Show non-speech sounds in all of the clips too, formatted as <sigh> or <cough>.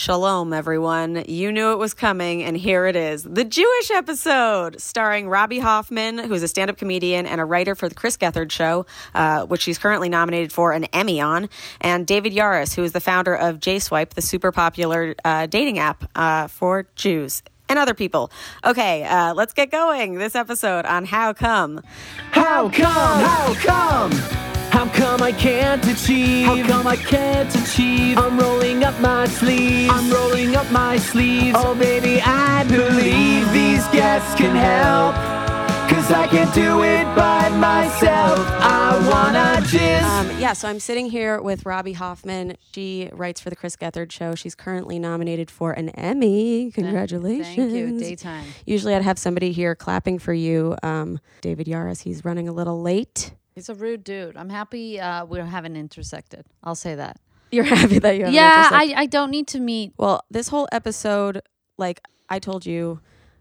Shalom, everyone. You knew it was coming, and here it is the Jewish episode, starring Robby Hoffman, who's a stand up comedian and a writer for The Chris Gethard Show, uh, which she's currently nominated for an Emmy on, and David Yarus, who is the founder of JSwipe, the super popular uh, dating app uh, for Jews. And other people. Okay, uh, let's get going. This episode on How Come. How come? How come? How come I can't achieve? How come I can't achieve? I'm rolling up my sleeves. I'm rolling up my sleeves. Oh, baby, I believe these guests can help. Cause I can't do it by myself. I wanna just. Um, yeah, so I'm sitting here with Robby Hoffman. She writes for the Chris Gethard Show. She's currently nominated for an Emmy. Congratulations! Thank you. Daytime. Usually, I'd have somebody here clapping for you. Um, David Yarus, he's running a little late. He's a rude dude. I'm happy uh, we haven't intersected. I'll say that. You're <laughs> happy that you have yeah, I, I don't need to meet. Well, this whole episode, like I told you,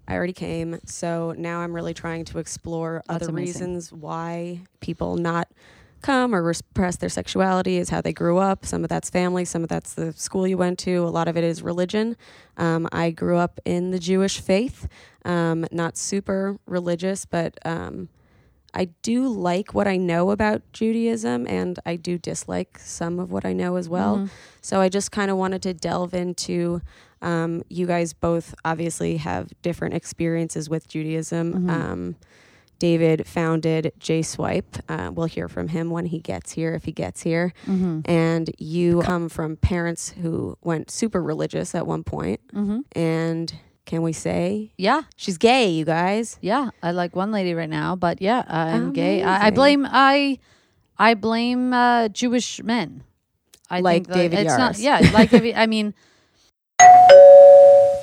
I already came. So now I'm really trying to explore That's other amazing. reasons why people not come or repress their sexuality is how they grew up. Some of that's family, some of that's the school you went to. A lot of it is religion. Um, I grew up in the Jewish faith, um, not super religious, but um, I do like what I know about Judaism and I do dislike some of what I know as well. Mm-hmm. So I just kind of wanted to delve into. Um, you guys both obviously have different experiences with Judaism. Mm-hmm. Um, David founded JSwipe. Uh, we'll hear from him when he gets here, if he gets here. Mm-hmm. And you come from parents who went super religious at one point. Mm-hmm. And can we say Yeah, she's gay, you guys? yeah. I like one lady right now, but yeah, I'm gay. I, I blame I, I blame uh, Jewish men. I Like think that David it's not. Yeah, like David- I mean, <laughs>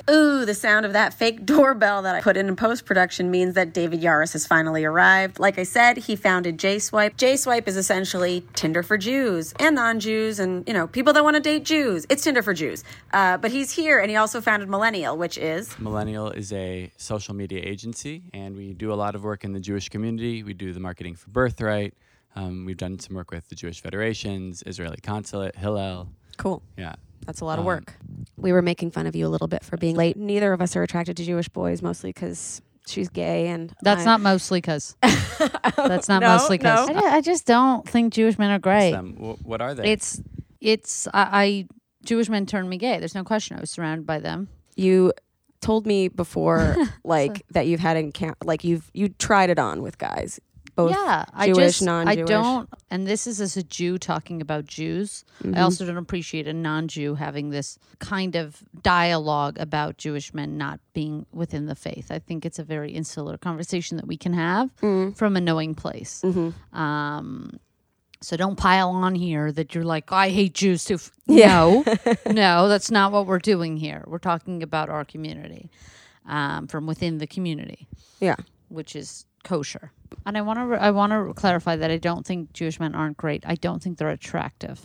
Ooh, the sound of that fake <laughs> doorbell that I put in in post production means that David Yarus has finally arrived. Like I said, he founded JSwipe. JSwipe is essentially Tinder for Jews and non Jews and, you know, people that want to date Jews. It's Tinder for Jews. Uh, but he's here and he also founded Millennial, which is. Millennial is a social media agency, and we do a lot of work in the Jewish community. We do the marketing for Birthright. Um, we've done some work with the Jewish Federations, Israeli Consulate, Hillel. Cool. Yeah. That's a lot of Um, work. We were making fun of you a little bit for being late. Neither of us are attracted to Jewish boys, mostly because she's gay and that's I- not mostly because. <laughs> That's not No, mostly because. no. I, I just don't think Jewish men are great. Them. What are they? It's, it's. I, I Jewish men turned me gay. There's no question. I was surrounded by them. you told me before <laughs> like that you've had encounter like you've you tried it on with guys both yeah, I Jewish, just, I non-Jewish. don't, and this is as a Jew talking about Jews. Mm-hmm. I also don't appreciate a non-Jew having this kind of dialogue about Jewish men not being within the faith. I think it's a very insular conversation that we can have Mm-hmm. from a knowing place. Um, so don't pile on here that you're like, I hate Jews too. F-" No, <laughs> no, that's not what we're doing here. We're talking about our community, um, from within the community yeah which is kosher. And I want to I want to clarify that I don't think Jewish men aren't great. I don't think they're attractive,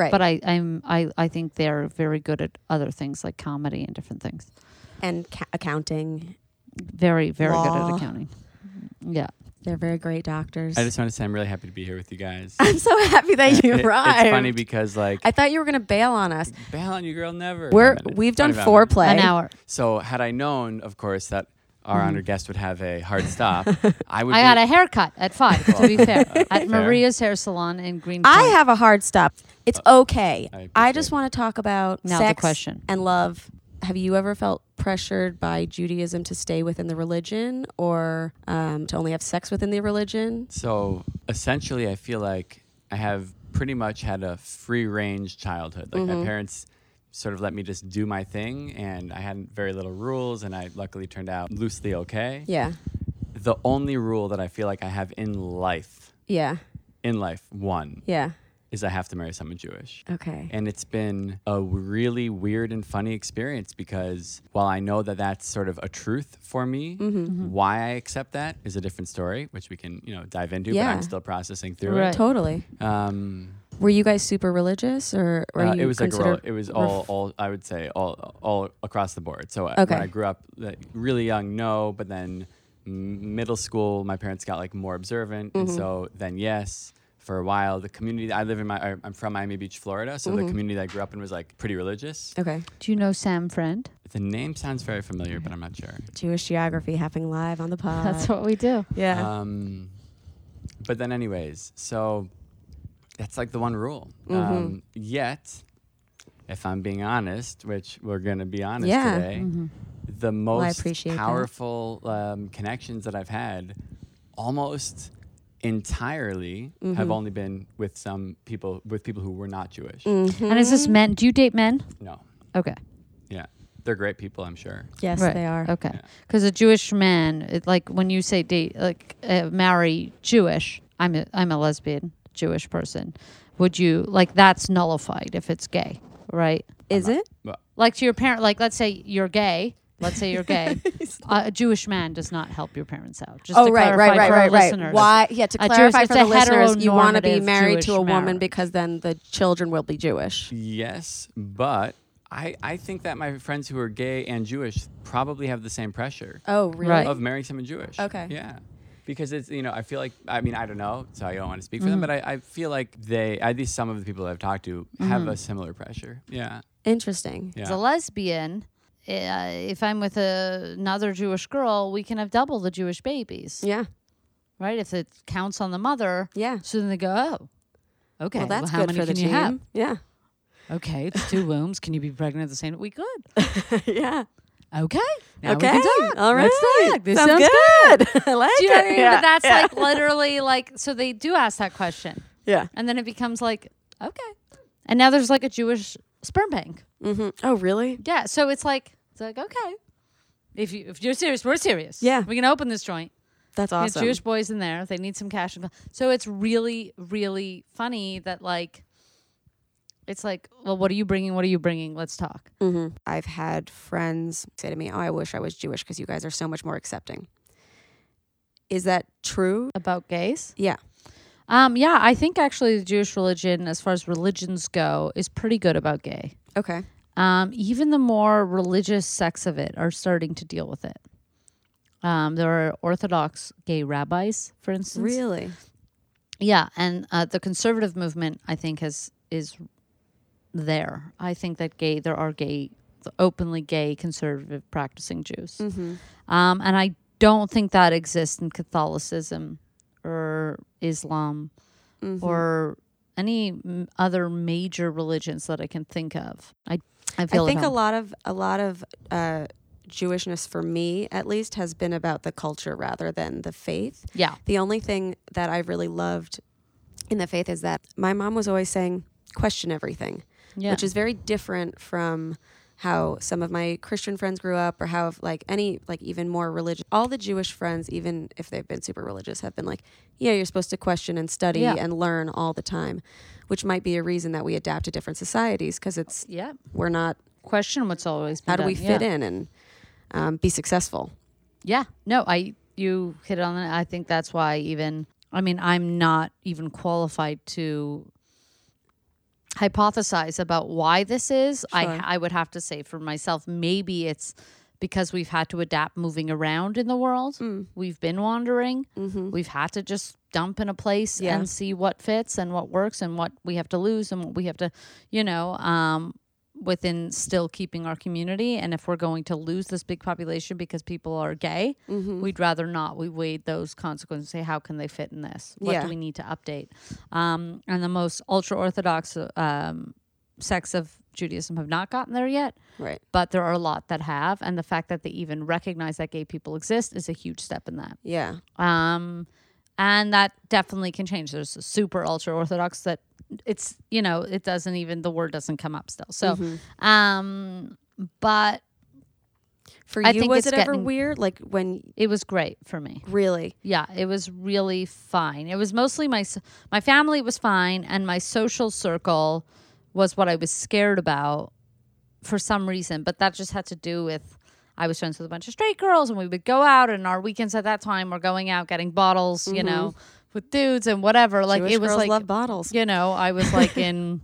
right but I I'm I I think they're very good at other things like comedy and different things. and ca- accounting Very very good at accounting. Mm-hmm. Yeah. they're very great doctors I just want to say I'm really happy to be here with you guys. i'm so happy that <laughs> you It- arrived It's funny because like i thought you were gonna bail on us bail on you, girl, never. we're we've done funny about foreplay An hour. So had I known, of course, that our Mm-hmm. honored guest would have a hard stop, <laughs> I would. I be, got a haircut at five. to be fair, <laughs> at Fair. Maria's hair salon in Green. i have a hard stop it's okay I i, just want to talk about Now the sex question. and love have you ever felt pressured by judaism to stay within the religion or um, to only have sex within the religion So essentially, I feel like I have pretty much had a free range childhood. Like Mm-hmm. my parents sort of let me just do my thing, and I had very little rules, and I luckily turned out loosely okay. yeah The only rule that I feel like I have in life, yeah in life, one, yeah is I have to marry someone Jewish. okay And it's been a really weird and funny experience because while I know that that's sort of a truth for me, Mm-hmm. why I accept that is a different story, which we can, you know, dive into, Yeah. but I'm still processing through Right. totally. Um, Were you guys super religious, or were uh, you it was like a considered? it was all, all I would say all all across the board. So uh, Okay. when I grew up like, really young, no, but then middle school, my parents got like more observant, and Mm-hmm. so then yes. for a while. The community I live in, my I'm from Miami Beach, Florida, so Mm-hmm. the community that I grew up in was like pretty religious. Okay. Do you know Sam Friend? The name sounds very familiar, but I'm not sure. Jewish geography happening live on the <laughs> pod. That's what we do. yeah. Um, but then, anyways, so that's like the one rule. Mm-hmm. Um, yet, if I'm being honest, which we're gonna be honest Yeah. today, Mm-hmm. the most appreciate that. powerful um, connections that I've had, almost entirely, Mm-hmm. have only been with some people with people who were not Jewish. Mm-hmm. And is this men? Do you date men? No, Okay. yeah, they're great people, I'm sure. yes, Right. they are. Okay. Yeah. Because a Jewish man, it, like when you say date, like uh, marry Jewish, I'm a, I'm a lesbian Jewish person. Would you like that's nullified if it's gay, right? Is it? Like to your parent, like let's say you're gay. Let's say you're gay. <laughs> uh, a Jewish man does not help your parents out. Just Oh to right, clarify right, right, for right, right. Why? Yeah, to A Jewish- clarify for the listeners, you want to be heteronormative married to a woman marriage. because then the children will be Jewish. yes, but. I, I think that my friends who are gay and Jewish probably have the same pressure. Oh, really? Right. of marrying someone Jewish. Okay. Yeah. Because it's you know I feel like I mean I don't know so I don't want to speak for Mm-hmm. them but I, I feel like they at least some of the people I've talked to Mm-hmm. have a similar pressure. Yeah. Interesting. Yeah. As a lesbian, uh, if I'm with a, another Jewish girl, we can have double the Jewish babies, Yeah. right? If it counts on the mother, Yeah. So then they go, oh, okay. Well, that's how good many for the can you team. have? Yeah. Okay, it's two <laughs> wombs. Can you be pregnant at the same? We could. <laughs> yeah. Okay. Now okay. We can talk. All right. Let's talk. This Sounds, sounds good. <laughs> I like Do you it. I mean? Yeah. But that's yeah. like literally like so they do ask that question, Yeah. and then it becomes like okay, and now there's like a Jewish sperm bank. Mm-hmm. Oh, really? Yeah, so it's like it's like okay, if you if you're serious, we're serious. Yeah. we can open this joint. That's awesome. Jewish boys in there. They need some cash. So it's really, really funny that like, it's like, well, what are you bringing? What are you bringing? Let's talk. hmm I've had friends say to me, "Oh, I wish I was Jewish because you guys are so much more accepting." Is that true? About gays? Yeah. Um, yeah, I think actually the Jewish religion, as far as religions go, is pretty good about gay. Okay. Um, even the more religious sects of it are starting to deal with it. Um, there are Orthodox gay rabbis, for instance. Really? Yeah, and uh, the conservative movement, I think, has is there. I think that gay there are gay, openly gay conservative practicing Jews, Mm-hmm. um, and I don't think that exists in Catholicism or Islam Mm-hmm. or any m- other major religions that I can think of. I I I feel at think a lot of a lot of uh, Jewishness for me, at least, has been about the culture rather than the faith. yeah The only thing that I really loved in the faith is that my mom was always saying, "Question everything." Yeah which is very different from how some of my Christian friends grew up or how like any like even more religious all the Jewish friends even if they've been super religious have been like yeah you're supposed to question and study Yeah. and learn all the time which might be a reason that we adapt to different societies because it's yeah we're not question what's always been how do we fit Yeah. in and um, be successful Yeah, no, I you hit on it. I think that's why even I mean I'm not even qualified to hypothesize about why this is. Sure. I I would have to say for myself maybe it's because we've had to adapt moving around in the world. Mm. We've been wandering. mm-hmm. We've had to just dump in a place Yeah. and see what fits and what works and what we have to lose and what we have to, you know, um, within still keeping our community. And if we're going to lose this big population because people are gay, Mm-hmm. we'd rather not. We weighed those consequences. Say, how can they fit in this? What Yeah. do we need to update? Um, and the most ultra orthodox um, sects of Judaism have not gotten there yet right but there are a lot that have and the fact that they even recognize that gay people exist is a huge step in that yeah um and that definitely can change there's a super ultra orthodox that it's you know it doesn't even the word doesn't come up still. So Mm-hmm. um but for I you think was it ever getting- weird? Like when it was great for me. Really? Yeah it was really fine. It was mostly my my family was fine and my social circle was what i was scared about for some reason but that just had to do with i was friends with a bunch of straight girls and we would go out and our weekends at that time were going out getting bottles you know with dudes and whatever like. Jewish it was like love bottles you know i was like <laughs> in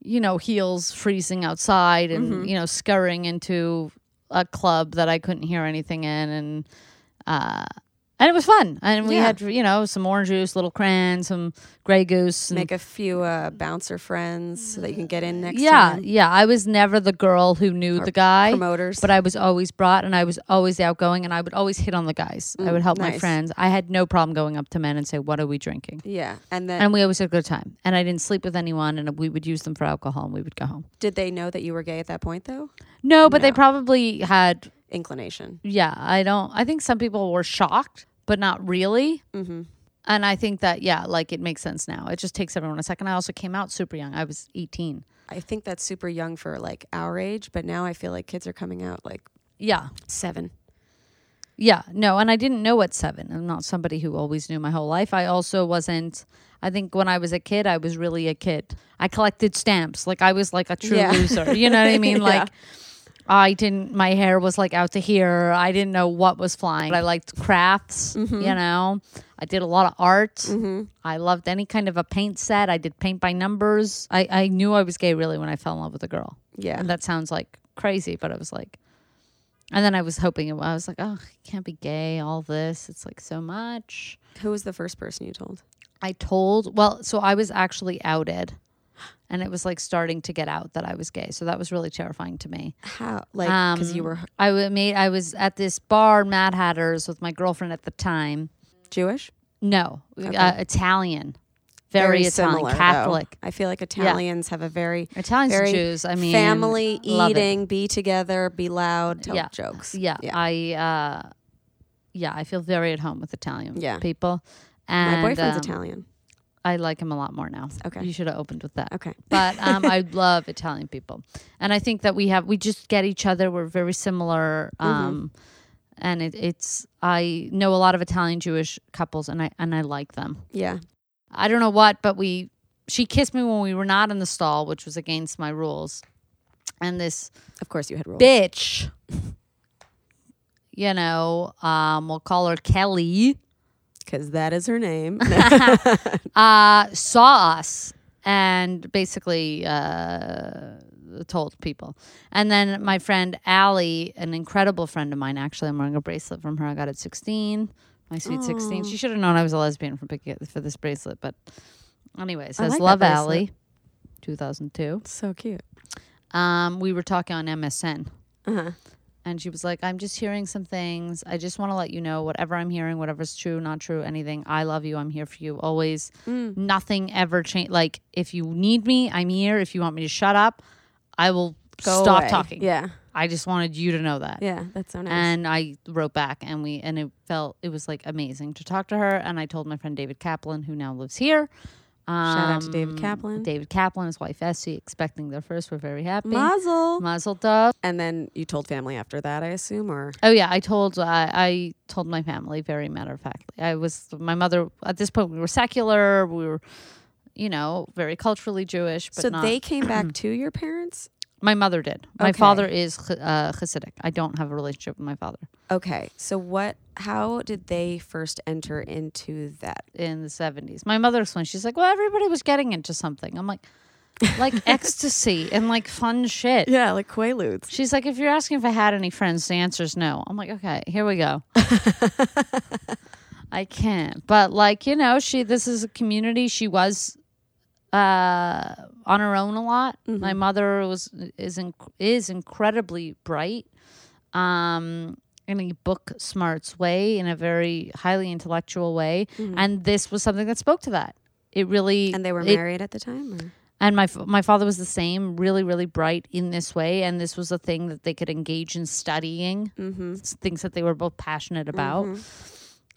you know heels freezing outside and Mm-hmm. you know scurrying into a club that i couldn't hear anything in and uh and it was fun. And we Yeah. had you know some orange juice, little cran, some Grey Goose. And, Make a few uh, bouncer friends so that you can get in next yeah, time. yeah. I was never the girl who knew Or the guy. Promoters. But I was always brought and I was always outgoing and I would always hit on the guys. I Mm, would help my friends. I had no problem going up to men and say, What are we drinking? yeah. And then And we always had a good time. And I didn't sleep with anyone and we would use them for alcohol and we would go home. did they know that you were gay at that point though? No, but they probably had, Inclination. yeah, I don't, I think some people were shocked, but not really. Mm-hmm. And I think that, yeah, like it makes sense now. It just takes everyone a second. I also came out super young. I was 18. I think that's super young for like our age, but now I feel like kids are coming out like Yeah. seven. Yeah, no, and I didn't know at seven. I'm not somebody who always knew my whole life. I also wasn't. I think when I was a kid, I was really a kid. I collected stamps. Like I was like a true Yeah. loser. You know what I <laughs> mean? Yeah. Like I didn't. My hair was like out to here. I didn't know what was flying. but I liked crafts. Mm-hmm. You know, I did a lot of art. I loved any kind of a paint set. I did paint by numbers. I I knew I was gay really when I fell in love with a girl. Yeah. And that sounds like crazy, but I was like, and then I was hoping it. I was like, oh, I can't be gay. All this, it's like so much. Who was the first person you told? I told. Well, so I was actually outed, and it was like starting to get out that I was gay. So that was really terrifying to me. How? Like because you Um, were I made. I was at this bar, Mad Hatters, with my girlfriend at the time. Jewish? No, Okay. uh, Italian, very, Italian, similar, though. Catholic. I feel like Italians have a very Italians very Jews. I mean, family eating, be together, be loud, tell Yeah. jokes. Yeah, Yeah. I uh yeah, I feel very at home with Italian Yeah. people. And My boyfriend's um, Italian. I like him a lot more now. Okay. You should have opened with that. Okay. <laughs> But um I love Italian people. And I think that we have we just get each other. We're very similar. Mm-hmm. Um and it, it's I know a lot of Italian Jewish couples and I and I like them. Yeah. I don't know what, but we she kissed me when we were not in the stall, which was against my rules. And this Of course you had rules. bitch, <laughs> you know, um, we'll call her Kelly, Because that is her name. <laughs> <laughs> uh, saw us and basically uh, told people. And then my friend Allie, an incredible friend of mine, actually, I'm wearing a bracelet from her. I got it 16, my sweet 16. She should have known I was a lesbian from picking it for this bracelet. But anyway, it says like Love. Allie, 2002. so cute. Um, we were talking on MSN. Uh-huh. And she was like i'm just hearing some things i just want to let you know whatever i'm hearing whatever's true not true anything i love you i'm here for you always Mm. nothing ever change like if you need me i'm here if you want me to shut up i will Go stop away. talking Yeah. i just wanted you to know that Yeah. That's so nice. and I wrote back, and we and it felt it was like amazing to talk to her. And I told my friend David Kaplan, who now lives here. Shout out to David um, Kaplan. David Kaplan, his wife Essie, expecting their first. We're very happy. Mazel. Mazel tov. And then you told family after that, I assume, or Oh yeah, I told I, I told my family very matter of factly. I was my mother at this point. We were secular. We were, you know, very culturally Jewish. But so not, they came back <clears throat> to your parents. My mother did. My Okay. father is uh, Hasidic. I don't have a relationship with my father Okay. So what? How did they first enter into that? in the seventies. My mother explained. She's like, well, everybody was getting into something. I'm like, like <laughs> ecstasy and like fun shit. Yeah, like Quaaludes. She's like, if you're asking if I had any friends, the answer is no. I'm like, okay, here we go. <laughs> I can't. But like, you know, she this is a community. She was uh on her own a lot. My mother was is is incredibly bright. Um in a book smarts way, in a very highly intellectual way, and this was something that spoke to that. It really And they were it- married at the time. Or? and my my father was the same, really, really bright in this way, and this was a thing that they could engage in studying, Mm-hmm. things that they were both passionate about,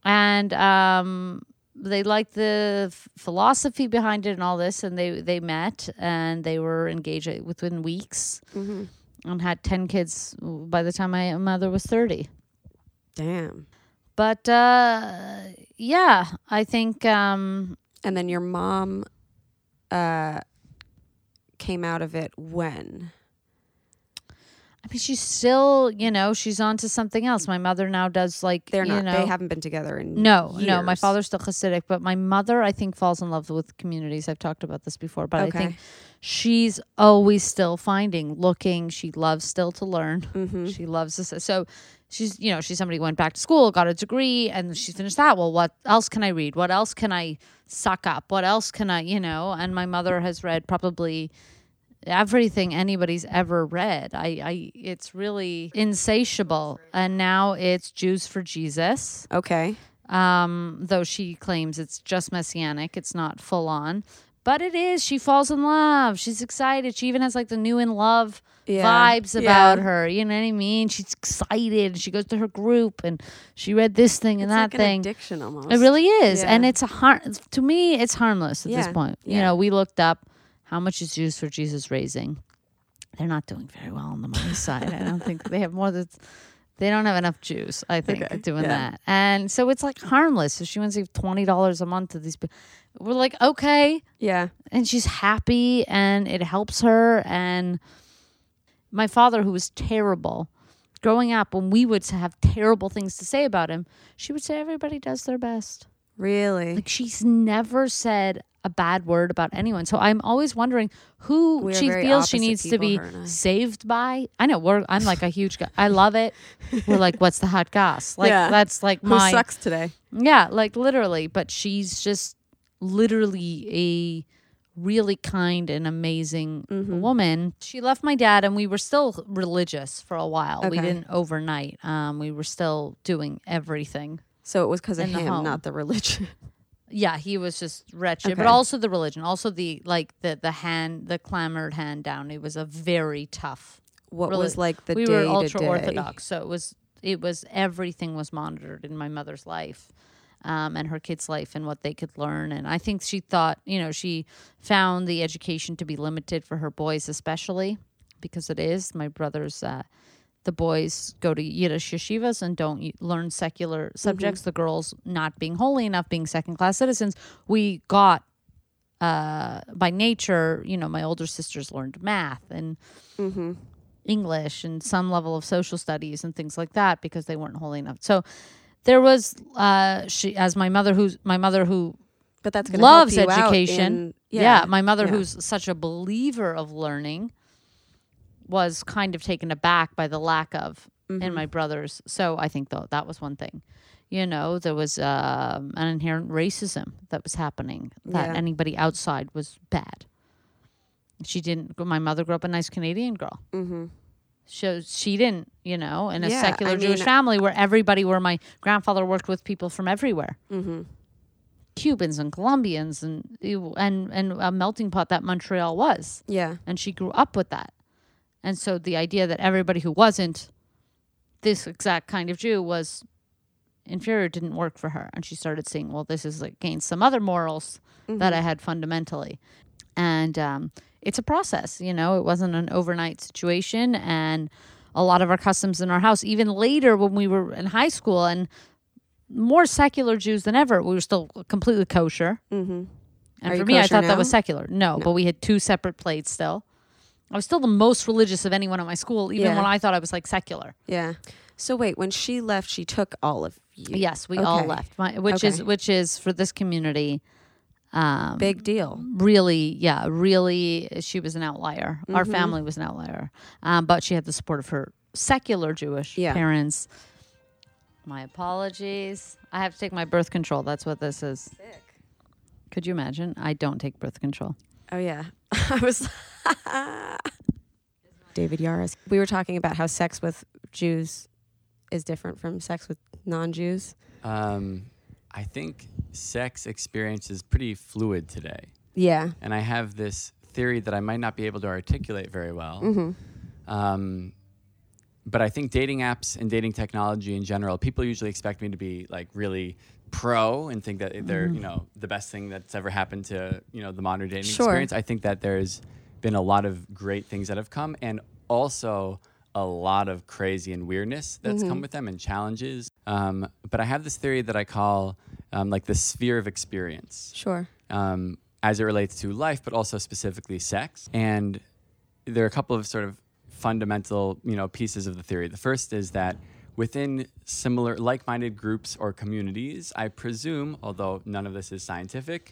and um, they liked the philosophy behind it and all this, and they they met and they were engaged uh, within weeks, Mm-hmm. and had ten kids by the time my mother was thirty. Damn. But uh, yeah, I think um, And then your mom uh, came out of it when? I mean, she's still, you know, she's on to something else. My mother now does like They're not. know, they haven't been together in No, no. My father's still Hasidic, but my mother, I think, falls in love with communities. I've talked about this before, but I think she's always still finding, looking. She loves still to learn. Mm-hmm. She loves this. So she's you know she's somebody who went back to school got a degree and she finished that well what else can i read what else can i suck up what else can i you know and my mother has read probably everything anybody's ever read i i it's really insatiable and now it's jews for jesus Okay. um, though she claims it's just messianic, it's not full on. But it is. She falls in love. She's excited. She even has like the new in love Yeah. vibes about Yeah. her. You know what I mean? She's excited. She goes to her group and she read this thing and It's that like thing. an addiction almost. It really is, Yeah. and it's a har- To me, it's harmless at this Yeah, point. You know, we looked up how much is Jews for Jesus raising. They're not doing very well on the money <laughs> side. I don't think they have more than. They don't have enough Jews, I think, Okay, doing yeah. that. And so it's like harmless. So she wants to give twenty dollars a month to these people. We're like, okay, Yeah. and she's happy and it helps her and my father who was terrible growing up when we would have terrible things to say about him she would say everybody does their best Really. like she's never said a bad word about anyone so i'm always wondering who We she feels she needs to be her and I. saved by i know we're i'm like a huge guy i love it we're like what's the hot goss like Yeah. that's like Who my sucks today? yeah, like literally, but she's just literally a really kind and amazing Mm-hmm. woman. She left my dad and we were still religious for a while. We didn't overnight. Um we were still doing everything. So it was because of him, home. not the religion. <laughs> Yeah, he was just wretched, but also the religion, also the like the the hand the clamored hand down. It was a very tough What Really- was like the we day were to ultra orthodox so it was it was everything was monitored in my mother's life um, and her kids life and what they could learn and i think she thought you know she found the education to be limited for her boys especially because it is. My brothers uh, the boys go to Yiddish yeshivas and don't learn secular subjects. The girls, not being holy enough, being second class citizens, we got uh, by nature. You know, my older sisters learned math and English and some level of social studies and things like that because they weren't holy enough. So there was uh, she as my mother who's my mother who But that's loves help you out education. in- yeah. my mother, yeah. who's such a believer of learning, was kind of taken aback by the lack of in Mm-hmm. my brothers. So I think though that was one thing. You know, there was um, an inherent racism that was happening. That Yeah. anybody outside was bad. She didn't. My mother grew up a nice Canadian girl. Mm-hmm. So she didn't, you know, in a Yeah, secular I Jewish mean- family where everybody, where my grandfather worked with people from everywhere. Mm-hmm. Cubans and Colombians and and and a melting pot that Montreal was. Yeah. And she grew up with that. And so the idea that everybody who wasn't this exact kind of Jew was inferior didn't work for her. And she started seeing, well, this is against some other morals that I had fundamentally. And um, it's a process, you know, it wasn't an overnight situation. And a lot of our customs in our house, even later when we were in high school and more secular Jews than ever, we were still completely kosher. Mm-hmm. And Are for me, I thought that was now? secular. No, but we had two separate plates still. I was still the most religious of anyone at my school, even Yeah. when I thought I was like secular. Yeah. So wait, when she left, she took all of you. Yes, we all Okay. left, my, which is Okay. which is for this community. Um, Big deal. really, yeah, really, she was an outlier. Our Mm-hmm. family was an outlier, um, but she had the support of her secular Jewish Yeah. parents. My apologies. I have to take my birth control. That's what this is. Could you imagine? I don't take birth control. Oh yeah, <laughs> I was. David Yarus. We were talking about how sex with Jews is different from sex with non-Jews. Um, I think sex experience is pretty fluid today. Yeah. And I have this theory that I might not be able to articulate very well. Mm-hmm. Um, but I think dating apps and dating technology in general, people usually expect me to be like really pro and think that they're, Mm-hmm. you know, the best thing that's ever happened to, you know, the modern dating Sure. experience. I think that there's been a lot of great things that have come and also a lot of crazy and weirdness that's Mm-hmm. come with them and challenges. Um, but I have this theory that I call um, like the sphere of experience Sure. um, as it relates to life, but also specifically sex. And there are a couple of sort of fundamental, you know, pieces of the theory. The first is that within similar, like-minded groups or communities, I presume, although none of this is scientific,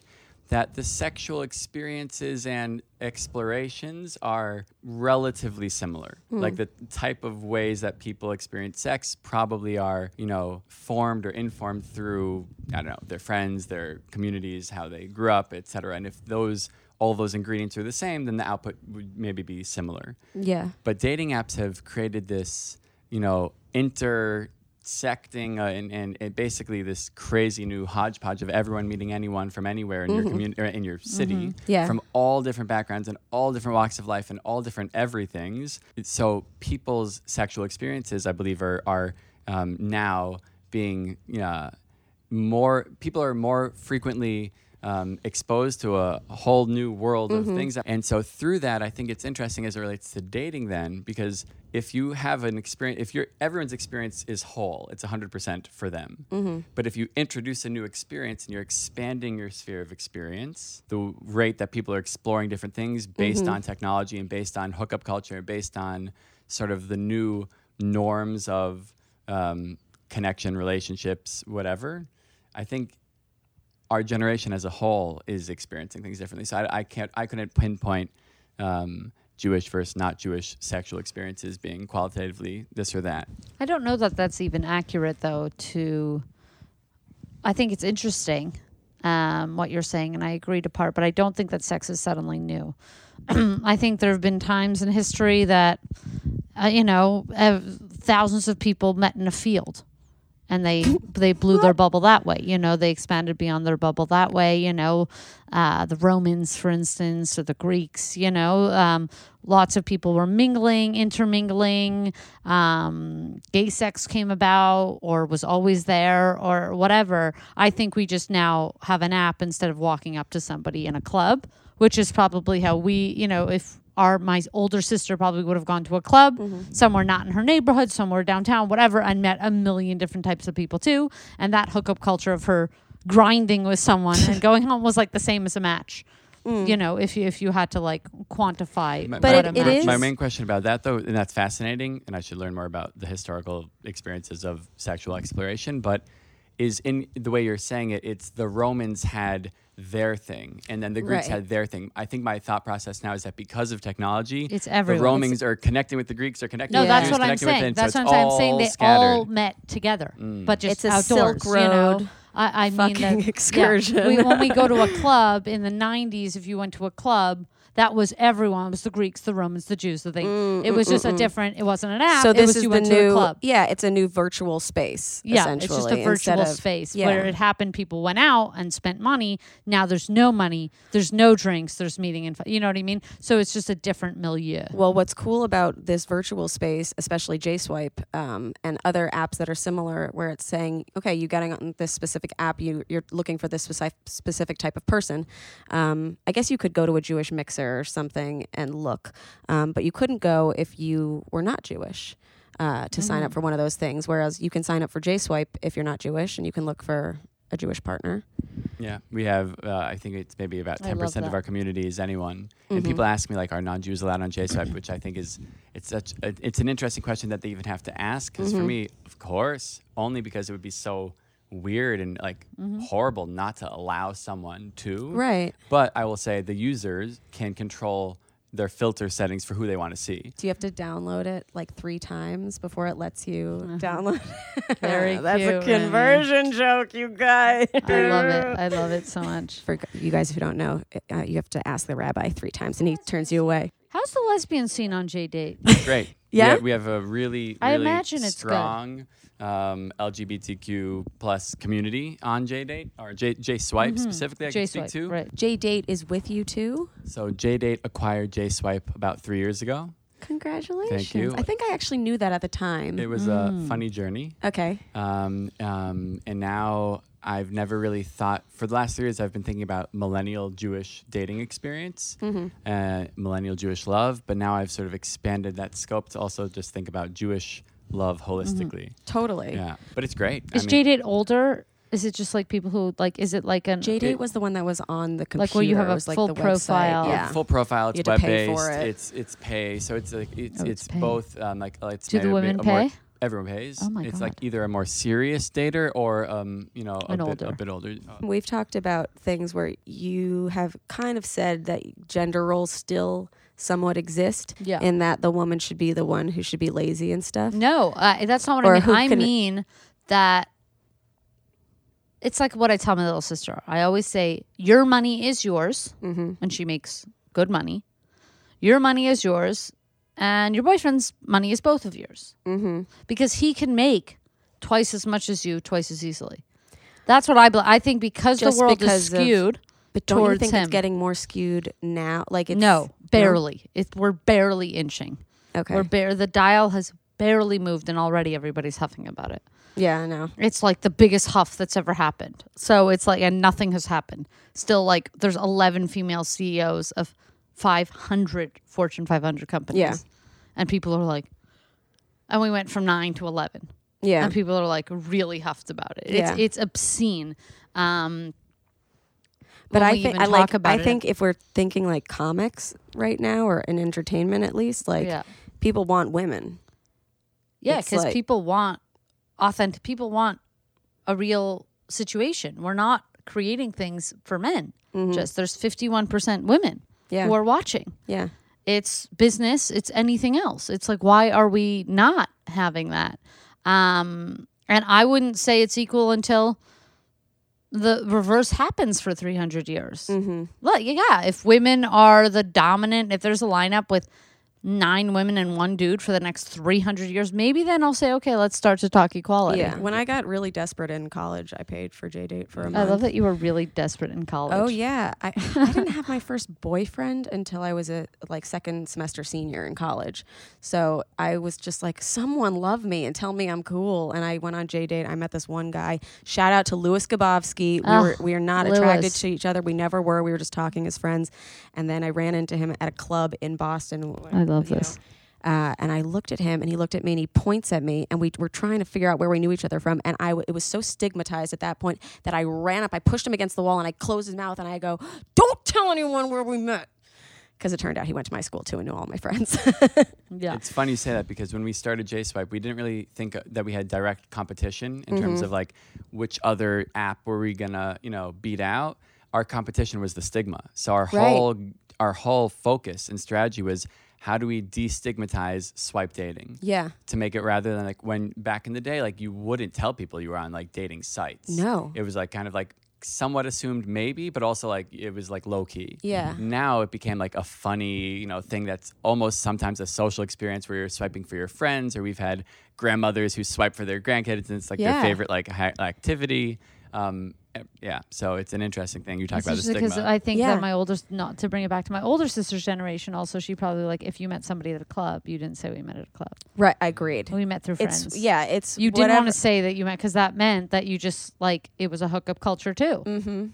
that the sexual experiences and explorations are relatively similar. Hmm. Like the type of ways that people experience sex probably are, you know, formed or informed through I don't know, their friends, their communities, how they grew up, et cetera. And if those all those ingredients are the same, then the output would maybe be similar. Yeah. But dating apps have created this, you know, intersecting uh, and, and, and basically this crazy new hodgepodge of everyone meeting anyone from anywhere in your community in your city, Yeah. from all different backgrounds and all different walks of life and all different everythings. So people's sexual experiences, I believe, are are um, now being uh, more. People are more frequently um, exposed to a, whole new world of things. And so through that, I think it's interesting as it relates to dating then, because if you have an experience, if you're, everyone's experience is whole, it's 100% for them. But if you introduce a new experience and you're expanding your sphere of experience, the rate that people are exploring different things based on technology and based on hookup culture, based on sort of the new norms of um, connection, relationships, whatever, I think our generation as a whole is experiencing things differently. So I, I can't, I couldn't pinpoint um, Jewish versus not Jewish sexual experiences being qualitatively this or that. I don't know that that's even accurate, though. To, I think it's interesting um, what you're saying, and I agree to part, but I don't think that sex is suddenly new. <clears throat> I think there have been times in history that, uh, you know, thousands of people met in a field. And they they blew their bubble that way, you know. They expanded beyond their bubble that way, you know. Uh, the Romans, for instance, or the Greeks, you know. Um, lots of people were mingling, intermingling. Um, gay sex came about, or was always there, or whatever. I think we just now have an app instead of walking up to somebody in a club, which is probably how we, you know, if our my older sister probably would have gone to a club mm-hmm. somewhere not in her neighborhood, somewhere downtown, whatever, and met a million different types of people too. And that hookup culture of her grinding with someone and <laughs> going home was like the same as a match. Mm. You know, if you if you had to like quantify My- But my- it- what a it match is- My main question about that, though, and that's fascinating, and I should learn more about the historical experiences of sexual exploration, but is in the way you're saying it, it's the Romans had their thing, and then the Greeks Right. had their thing. I think my thought process now is that because of technology, It's the everywhere. Romans are connecting with the Greeks, are connecting No, with that's the Jews, what I'm connecting with saying. them, so That's what I'm it's saying. I'm saying all they scattered. all met together, mm. but just It's a outdoors. Silk you know? Road I, I mean fucking that, <laughs> yeah. excursion. We, when we go to a <laughs> club in the '90s, if you went to a club, that was everyone. It was the Greeks, the Romans, the Jews. The thing. it was just a different. It wasn't an app. So it this was is you the new club. yeah, it's a new virtual space. Yeah, essentially, it's just a virtual of- space yeah. where it happened. People went out and spent money. Now there's no money. There's no drinks. There's meeting and you know what I mean. So it's just a different milieu. Well, what's cool about this virtual space, especially JSwipe um, and other apps that are similar, where it's saying, okay, you getting on this specific app, you, you're looking for this specific, specific type of person. Um, I guess you could go to a Jewish mixer or something and look, um, but you couldn't go if you were not Jewish. Uh, to sign up for one of those things, whereas you can sign up for JSwipe if you're not Jewish, and you can look for a Jewish partner. Yeah, we have. Uh, I think it's maybe about ten percent of our community is anyone. Mm-hmm. And people ask me like, are non-Jews allowed on JSwipe? Which I think is it's such. A, it's an interesting question that they even have to ask. Because Mm-hmm. for me, of course, only because it would be so weird and like horrible not to allow someone to. Right. But I will say the users can control their filter settings for who they want to see. Do you have to download it like three times before it lets you download? <laughs> Very That's cute, a Remy. conversion joke, you guys. I love it. <laughs> I love it so much. For you guys who don't know, uh, you have to ask the rabbi three times, and he turns you away. How's the lesbian scene on J Date? Great. Yeah? We have, we have a really, I really imagine it's good. strong um, LGBTQ plus community on JDate or J, J Swipe specifically. I can speak J to. right? J Date is with you too. So JDate acquired J Swipe about three years ago. Congratulations! you. I think I actually knew that at the time. It was a funny journey, okay. um, um, and now I've never really thought. For the last three years, I've been thinking about millennial Jewish dating experience, uh, millennial Jewish love. But now I've sort of expanded that scope to also just think about Jewish love holistically. Totally. Yeah, but it's great. I Is mean- J Date older? Is it just like people who like? Is it like an J Date was the one that was on the computer. Like where you have a was like full the website. profile. Yeah. full profile. It's You had to web pay based. it. It's it's pay. So it's like it's Oh, it's, it's both um, like uh, it's Do the maybe a women more- pay? Everyone pays. Oh my it's God. like either a more serious dater or um, you know, a An bit older. a bit older. We've talked about things where you have kind of said that gender roles still somewhat exist. Yeah. In that the woman should be the one who should be lazy and stuff. No, uh, that's not what Or I who mean. I can- mean that it's like what I tell my little sister. I always say, "Your money is yours," Mm-hmm. and she makes good money. Your money is yours, and your boyfriend's money is both of yours Mm-hmm. because he can make twice as much as you, twice as easily. That's what I believe. I think because Just the world because is of- skewed. But don't you think him. it's getting more skewed now? Like it's no, barely. It, we're barely inching. Okay. We're bare. The dial has barely moved, and already everybody's huffing about it. yeah, I know. It's like the biggest huff that's ever happened. So it's like, and nothing has happened. Still, like, there's 11 female CEOs of 500 Fortune 500 companies. Yeah. And people are like, and we went from nine to 11. Yeah. And people are like really huffed about it. Yeah. It's, it's obscene. Um, But I think I like. I it. think if we're thinking like comics right now or in entertainment at least, like yeah. people want women. Yeah, because like- people want authentic. People want a real situation. We're not creating things for men. Just there's 51% women Mm-hmm. Yeah. who are watching. Yeah. It's business. It's anything else. It's like why are we not having that? Um, and I wouldn't say it's equal until the reverse happens for 300 years. Mm-hmm. Well, yeah, if women are the dominant, if there's a lineup with nine women and one dude for the next 300 years, maybe then I'll say, okay, let's start to talk equality. Yeah. When I got really desperate in college, I paid for J date for a month. I love that you were really desperate in college. Oh yeah, I, I didn't <laughs> have my first boyfriend until I was a like second semester senior in college. So I was just like, someone love me and tell me I'm cool. And I went on J date. I met this one guy. Shout out to Louis Gabovsky. We ah, were we are not attracted to each other. We never were. We were just talking as friends. And then I ran into him at a club in Boston. I love you know, this. uh, and I looked at him, and he looked at me, and he points at me, and we were trying to figure out where we knew each other from. And I, w- it was so stigmatized at that point that I ran up, I pushed him against the wall, and I closed his mouth, and I go, "Don't tell anyone where we met," because it turned out he went to my school too and knew all my friends. <laughs> Yeah. It's funny you say that because when we started J Swipe, we didn't really think uh, that we had direct competition in terms Mm-hmm. of like which other app were we gonna you know beat out. Our competition was the stigma. So our Right. whole our whole focus and strategy was how do we destigmatize swipe dating yeah, to make it rather than like when back in the day like you wouldn't tell people you were on like dating sites. No. it was like kind of like somewhat assumed maybe, but also like it was like low key. Yeah. Now it became like a funny, you know, thing that's almost sometimes a social experience where you're swiping for your friends, or we've had grandmothers who swipe for their grandkids, and it's like Yeah. their favorite like ha- activity. Um, eh, yeah, so it's an interesting thing you talk It's about the interesting stigma. because I think Yeah. that my older, not to bring it back to my older sister's generation, also she probably like if you met somebody at a club, you didn't say we met at a club. right. I agreed. We met through friends. It's yeah, it's You didn't want to say that you met because that meant that you just like it was a hookup culture too. Mm-hmm.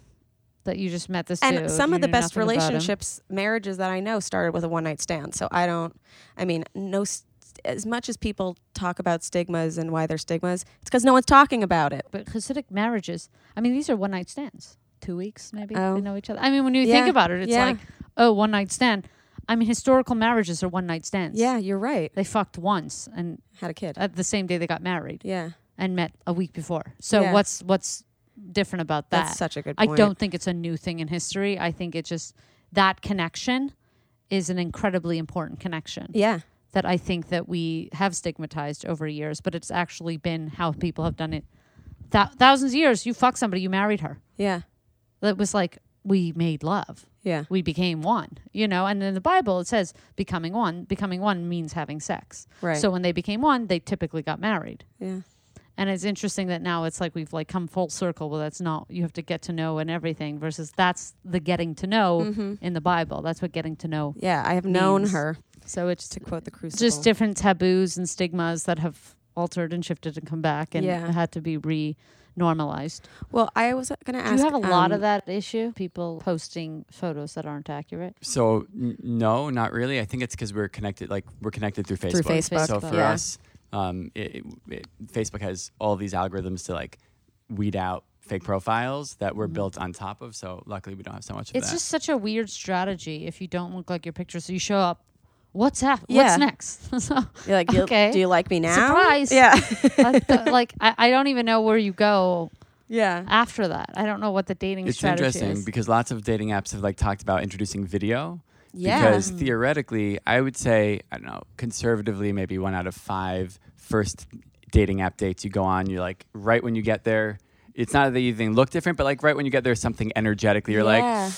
That you just met this and dude. some of the best nothing about him. relationships marriages that i know started with a one night stand so i don't i mean no s- as much as people talk about stigmas and why they're stigmas it's because no one's talking about it But Hasidic marriages, I mean, these are one night stands. Two weeks, maybe Oh. they know each other. I mean, when you Yeah. think about it, it's Yeah. like, oh, one night stand. I mean, historical marriages are one night stands. yeah you're right they fucked once, and had a kid at the same day they got married yeah and met a week before. So Yeah. what's what's different about that? that's such a good I don't think it's a new thing in history. I think it just that connection is an incredibly important connection yeah that I think that we have stigmatized over years, but it's actually been how people have done it. Thou- thousands of years, you fuck somebody, you married her. yeah That was like we made love. yeah We became one, you know. And in the Bible, it says becoming one. Becoming one means having sex. right So when they became one, they typically got married. yeah And it's interesting that now it's like we've like come full circle. Well, that's not you have to get to know and everything versus that's the getting to know Mm-hmm. in the Bible. That's what getting to know. yeah i have known her So it's to quote the crucible just different taboos and stigmas that have altered and shifted and come back and Yeah. had to be re-normalized. well i was gonna ask Do you have a lot um, of that issue? People posting photos that aren't accurate. So n- no, not really. I think it's because we're connected. Like we're connected through Facebook. Through Facebook, So for yeah. us, um, it, it, it, Facebook has all these algorithms to like weed out fake profiles that we're built on top of. So luckily, we don't have so much of that. It's just such a weird strategy if you don't look like your picture. So you show up what's that? Yeah. What's next? <laughs> so, You're like, "You- Okay. do you like me now? Surprise. Yeah. <laughs> I like I, I don't even know where you go yeah. after that. I don't know what the dating is. It's strategy interesting is. because lots of dating apps have like talked about introducing video. Yeah. Because hmm. theoretically, I would say, I don't know, conservatively, maybe one out of five first dating app dates you go on, you're like, right when you get there, it's not that you even look different, but like right when you get there, something energetically, you're Yeah. like,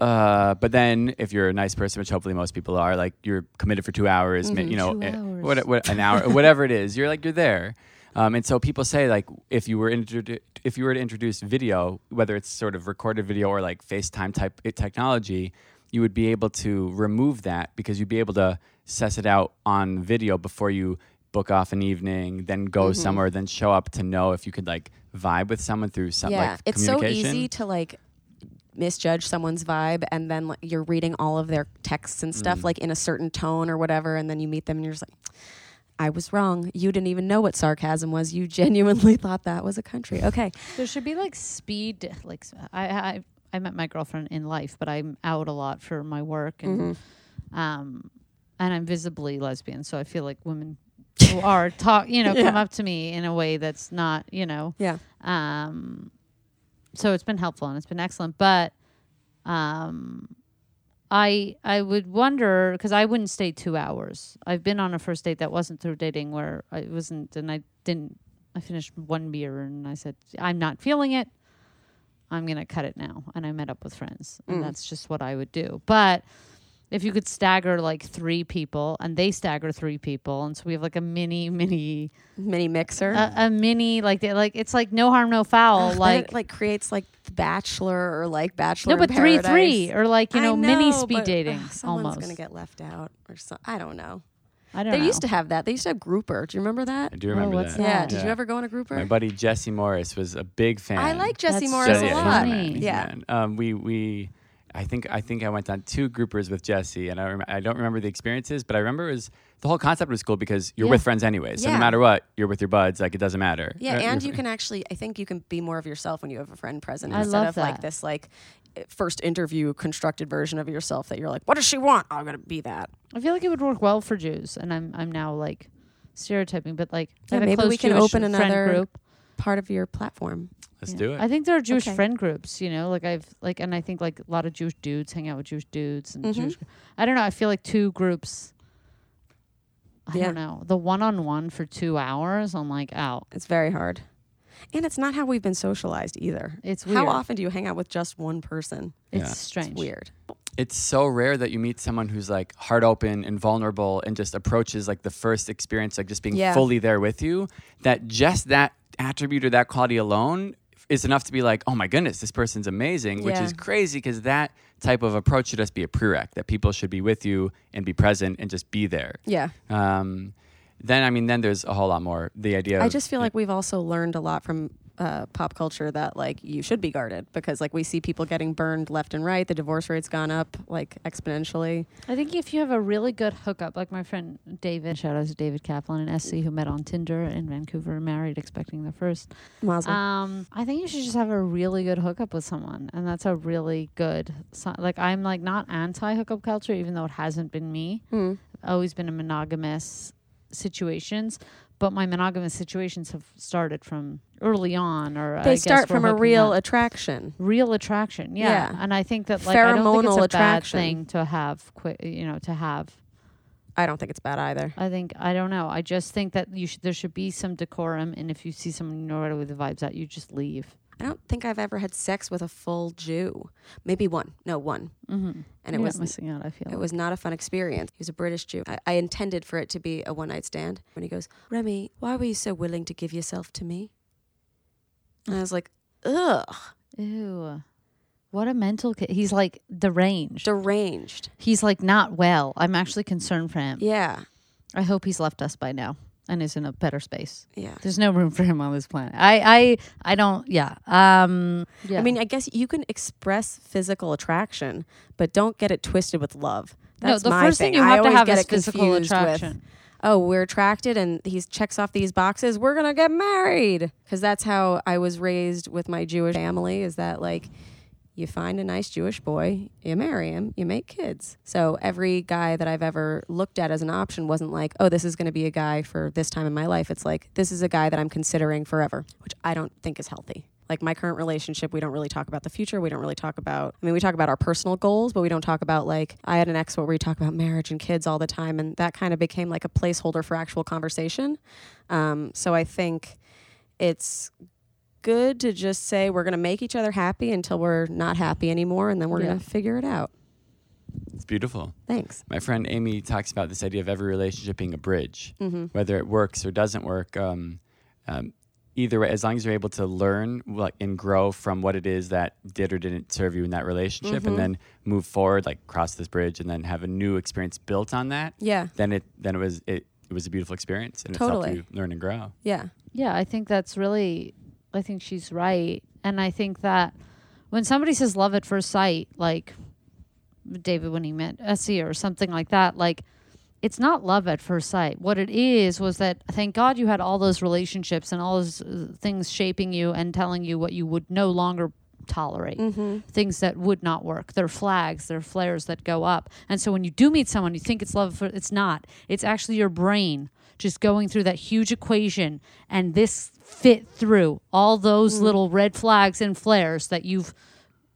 uh, but then if you're a nice person, which hopefully most people are, like you're committed for two hours, ma- you know, eh, hours. What, what, an hour, whatever it is, you're like you're there. Um, and so people say like if you were introdu- if you were to introduce video, whether it's sort of recorded video or like FaceTime type eh, technology, you would be able to remove that because you'd be able to suss it out on video before you book off an evening, then go Mm-hmm. somewhere, then show up to know if you could like vibe with someone through some yeah. like it's so easy to like misjudge someone's vibe and then like, you're reading all of their texts and Mm. stuff like in a certain tone or whatever and then you meet them and you're just like I was wrong. You didn't even know what sarcasm was. You <laughs> genuinely thought that was a country. Okay. There should be like speed. Like I I I met my girlfriend in life, but I'm out a lot for my work, and um, and I'm visibly lesbian, so I feel like women <laughs> who are talk, you know, come up to me in a way that's not, you know, Yeah. um, so it's been helpful and it's been excellent. But um, I I would wonder because I wouldn't stay two hours. I've been on a first date that wasn't through dating where I wasn't, and I didn't. I finished one beer and I said, I'm not feeling it. I'm gonna cut it now, and I met up with friends, and that's just what I would do. But if you could stagger like three people, and they stagger three people, and so we have like a mini, mini, Mini mixer. a, a mini, like they, like it's like no harm, no foul, Ugh, like it, like creates like The Bachelor or like Bachelor. no, in but three, three, or like you I know, mini speed but, dating ugh, someone's almost. gonna get left out or so. I don't know. I don't know. They know. used to have that. They used to have grouper. Do you remember that? I do remember what's that. Yeah. that? Did you ever go on a grouper? My buddy Jesse Morris was a big fan. I like Jesse That's Morris so a yeah, he's lot. funny. man, he's the Yeah. Um, we we, I think I think I went on two groupers with Jesse, and I rem- I don't remember the experiences, but I remember it was the whole concept was cool because you're Yeah. with friends anyway. So Yeah. no matter what, you're with your buds. Like it doesn't matter. Yeah, Uh, and you're- can actually, I think you can be more of yourself when you have a friend present I instead love of like this like eh, first interview constructed version of yourself that you're like, what does she want? I'm gonna be that. I feel like it would work well for Jews, and I'm I'm now like stereotyping, but like Yeah, maybe we can Jewish open another group. Part of your platform. Let's Yeah. do it. I think there are Jewish Okay. friend groups, you know, like I've like, and I think like a lot of Jewish dudes hang out with Jewish dudes and Mhm. Jewish. I don't know. I feel like two groups. I Yeah. don't know the one on one for two hours. I'm like out. It's very hard. And it's not how we've been socialized either. It's weird. How often do you hang out with just one person? It's Yeah. strange. It's weird. It's so rare that you meet someone who's like heart open and vulnerable and just approaches like the first experience like just being Yeah. fully there with you that just that attribute or that quality alone is enough to be like oh my goodness this person's amazing which Yeah. is crazy because that type of approach should just be a prereq that people should be with you and be present and just be there Yeah. um, then i mean then there's a whole lot more the idea I just feel like we've also learned a lot from uh, pop culture that like you should be guarded because like we see people getting burned left and right. The divorce rate's gone up like exponentially. I think if you have a really good hookup, like my friend David, shout out to David Kaplan and Essie, who met on Tinder in Vancouver, married, expecting their first. Mazel. Um, I think you should just have a really good hookup with someone, and that's a really good. Like I'm like not anti hookup culture, even though it hasn't been me. I've always been in monogamous situations, but my monogamous situations have started from early on, or I they guess start from a real attraction. real attraction. Yeah. Yeah. and I think that like I don't think it's a attraction. bad thing to have. Quick, you know, to have. I don't think it's bad either. I think I don't know. I just think that you should there should be some decorum, and if you see someone you know right away the vibes out, you just leave. I don't think I've ever had sex with a full Jew. Maybe one. No, one. Mm-hmm. And it was missing out. I feel It was not a fun experience. He was a British Jew. I, I intended for it to be a one night stand. When he goes, Remy, why were you so willing to give yourself to me? And I was like, ugh, Ew. What a mental kid. He's like deranged. deranged. he's like not well. I'm actually concerned for him. Yeah, I hope he's left us by now and is in a better space. yeah. There's no room for him on this planet. I I I don't yeah. Um yeah. I mean, I guess you can express physical attraction, but don't get it twisted with love. That's no, the my first thing thing. you I have to have get is physical confused with, attraction. oh, we're attracted and he checks off these boxes. We're going to get married. Because that's how I was raised with my Jewish family is that like you find a nice Jewish boy, you marry him, you make kids. So every guy that I've ever looked at as an option wasn't like, oh, this is going to be a guy for this time in my life. It's like, this is a guy that I'm considering forever, which I don't think is healthy. Like my current relationship, we don't really talk about the future. We don't really talk about, I mean, we talk about our personal goals, but we don't talk about like, I had an ex where we talk about marriage and kids all the time. And that kind of became like a placeholder for actual conversation. Um, so I think it's good to just say we're going to make each other happy until we're not happy anymore and then we're Yeah. going to figure it out. It's beautiful. Thanks. My friend Amy talks about this idea of every relationship being a bridge, Mm-hmm. whether it works or doesn't work. Um, um, either way, as long as you're able to learn like, and grow from what it is that did or didn't serve you in that relationship, Mm-hmm. and then move forward, like cross this bridge, and then have a new experience built on that. Yeah. Then it then it was it, it was a beautiful experience, and Totally. it's helped you learn and grow. Yeah. Yeah, I think that's really, I think she's right. And I think that when somebody says love at first sight, like David when he met Essie or something like that, like it's not love at first sight. What it is was that thank God you had all those relationships and all those uh, things shaping you and telling you what you would no longer tolerate, things that would not work. They're flags, they're flares that go up. And so when you do meet someone, you think it's love, for, it's not. It's actually your brain just going through that huge equation and this fit through all those little red flags and flares that you've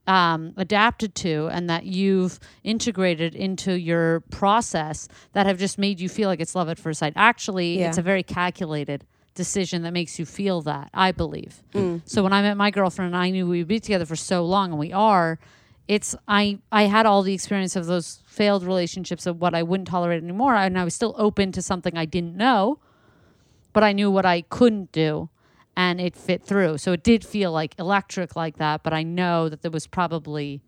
um, adapted to and that you've integrated into your process that have just made you feel like it's love at first sight. Actually, Yeah. it's a very calculated decision that makes you feel that, I believe. Mm. So when I met my girlfriend and I knew we would be together for so long and we are, it's I I had all the experience of those failed relationships of what I wouldn't tolerate anymore and I was still open to something I didn't know, but I knew what I couldn't do and it fit through. So it did feel like electric like that, but I know that there was probably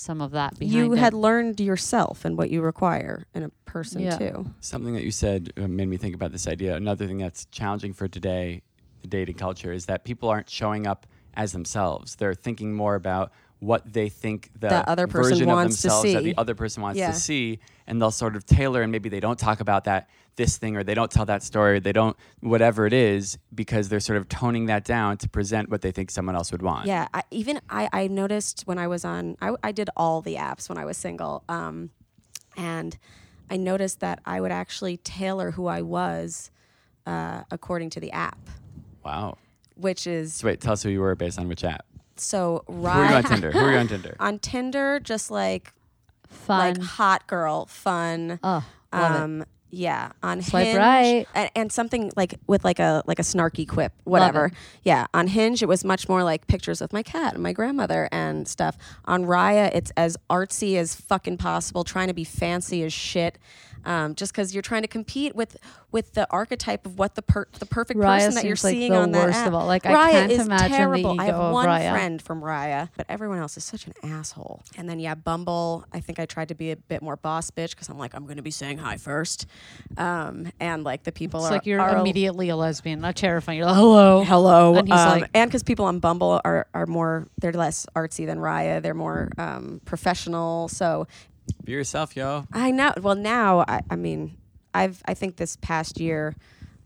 some of that behind You it. had learned yourself and what you require in a person Yeah. too. Something that you said uh, made me think about this idea. Another thing that's challenging for today, the dating culture, is that people aren't showing up as themselves. They're thinking more about what they think the, The other person version wants of to themselves that the other person wants Yeah. to see, and they'll sort of tailor, and maybe they don't talk about that this thing, or they don't tell that story, or they don't whatever it is, because they're sort of toning that down to present what they think someone else would want. Yeah, I, even I, I noticed when I was on, I, I did all the apps when I was single, um, and I noticed that I would actually tailor who I was uh, according to the app, Wow. which is So wait, tell us who you were based on which app. so Who were you on <laughs> Tinder? Who were you on Tinder? on Tinder, just like fun. like hot girl, fun. oh, love it. um, yeah, on Swipe Hinge, right. and, and something like with like a like a snarky quip, whatever. Yeah, on Hinge it was much more like pictures of my cat and my grandmother and stuff. On Raya, it's as artsy as fucking possible, trying to be fancy as shit. Um, just because you're trying to compete with with the archetype of what the per- the perfect Raya person that you're like seeing the on that worst app. of all. Like, I can't is imagine the terrible. I have one Raya. friend from Raya, but everyone else is such an asshole. And then yeah, Bumble. I think I tried to be a bit more boss bitch because I'm like I'm going to be saying hi first, um, and like the people It's are like you're are immediately a lesbian, not terrifying. You're like, hello. hello, And he's um, like- and because people on Bumble are are more they're less artsy than Raya. They're more um, professional. So Be yourself, yo. I know. Well, now I, I mean, I've I think this past year,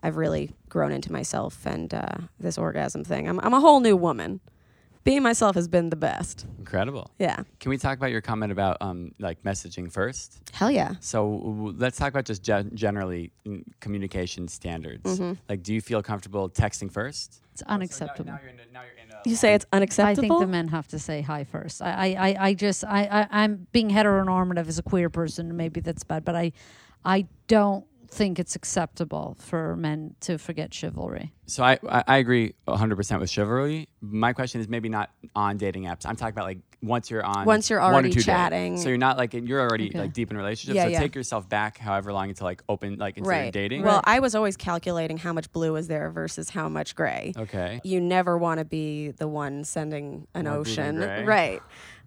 I've really grown into myself and uh, this orgasm thing. I'm I'm a whole new woman. Being myself has been the best. Incredible. Yeah. Can we talk about your comment about um, like messaging first? Hell yeah. So w- let's talk about just gen- generally mm, communication standards. Mm-hmm. Like, do you feel comfortable texting first? It's unacceptable. You say it's unacceptable. I think the men have to say hi first. I, I, I, I just, I, I, I'm being heteronormative as a queer person. Maybe that's bad, but I, I don't think it's acceptable for men to forget chivalry. So I, I, I agree 100% with chivalry. My question is maybe not on dating apps. I'm talking about like once you're on Once you're one or already two dates. chatting. So you're not like you're already Okay. like deep in a relationship. Yeah, so yeah. take yourself back however long until like open like into right. dating. Well, I was always calculating how much blue is there versus how much gray. okay. You never want to be the one sending an More ocean, right?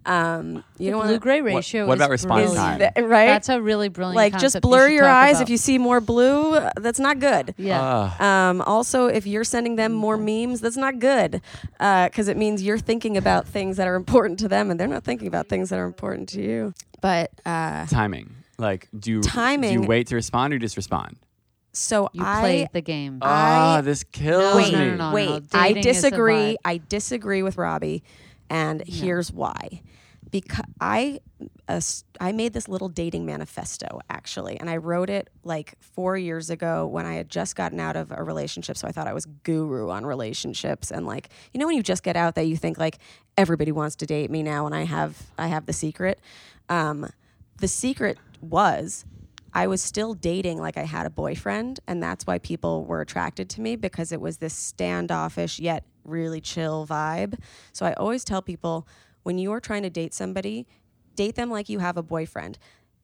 Um, you The don't blue-gray ratio. what is about response time? to, right? That's a really brilliant. like just concept you blur should your eyes about. if you see more blue. uh, That's not good. Yeah. Uh, Um, also, if you're sending them more memes, that's not good because it means you're thinking about things that are important to them and they're not thinking about things that are important to you. But uh, timing. Like, do you do you wait to respond or you just respond? so you I played the game. I- Ah, this kills No, wait, me. no, no. wait. I Dating is a disagree. I disagree with Robby. And here's why. Because I, uh, I made this little dating manifesto actually, and I wrote it like four years ago when I had just gotten out of a relationship. So I thought I was guru on relationships, and like you know when you just get out that you think like everybody wants to date me now, and I have I have the secret. Um, the secret was I was still dating like I had a boyfriend, and that's why people were attracted to me because it was this standoffish yet really chill vibe. So I always tell people when you are trying to date somebody, date them like you have a boyfriend.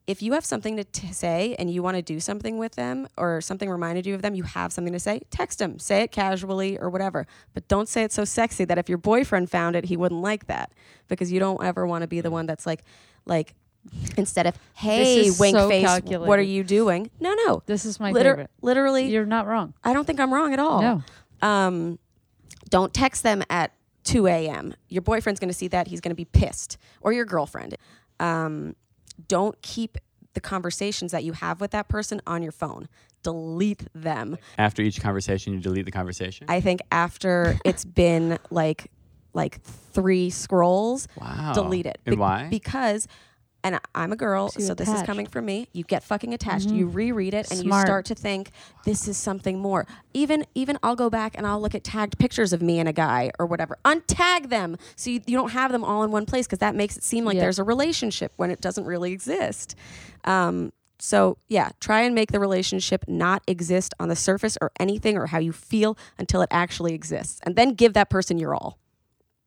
If you have something to t- say and you want to do something with them or something reminded you of them, you have something to say, text them, say it casually or whatever. But don't say it so sexy that if your boyfriend found it, he wouldn't like that because you don't ever want to be the one that's like, like, instead of hey wink so face what are you doing no no This is my Liter- favorite. literally You're not wrong. i don't think i'm wrong at all No. um don't text them at 2 a.m your boyfriend's going to see that he's going to be pissed or your girlfriend um don't keep the conversations that you have with that person on your phone delete them After each conversation, you delete the conversation. i think after <laughs> it's been like like three scrolls wow. delete it And why? because and I- I'm a girl, you're so this is coming from me. You get fucking attached. You reread it and you start to think this is something more. Even even I'll go back and I'll look at tagged pictures of me and a guy or whatever. Untag them so you, you don't have them all in one place because that makes it seem like Yeah. there's a relationship when it doesn't really exist. Um, so yeah, try and make the relationship not exist on the surface or anything or how you feel until it actually exists, and then give that person your all.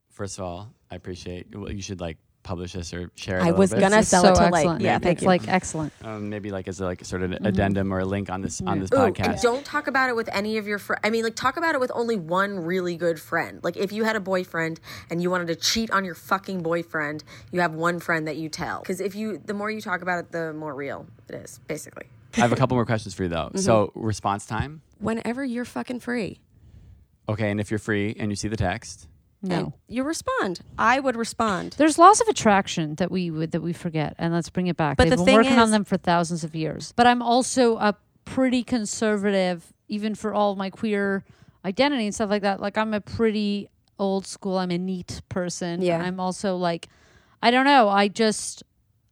First of all, I appreciate. Well, you should like publish this or share it. I was bit. gonna sell so it to like excellent. yeah, thank it's you. like excellent. um, maybe like as a, like sort of an addendum or a link on this on this Ooh, podcast. don't talk about it with any of your friends. I mean, like, talk about it with only one really good friend. Like, if you had a boyfriend and you wanted to cheat on your fucking boyfriend, you have one friend that you tell. Because if you, the more you talk about it, the more real it is, basically. I have a couple more questions for you though. Mm-hmm. So response time. Whenever you're fucking free, Okay, and if you're free and you see the text, and No. you respond. I would respond. There's laws of attraction that we would that we forget, and let's bring it back. But They've the been thing working on them for thousands of years. But I'm also a pretty conservative, even for all my queer identity and stuff like that. Like I'm a pretty old school. I'm a neat person. Yeah. I'm also like, I don't know. I just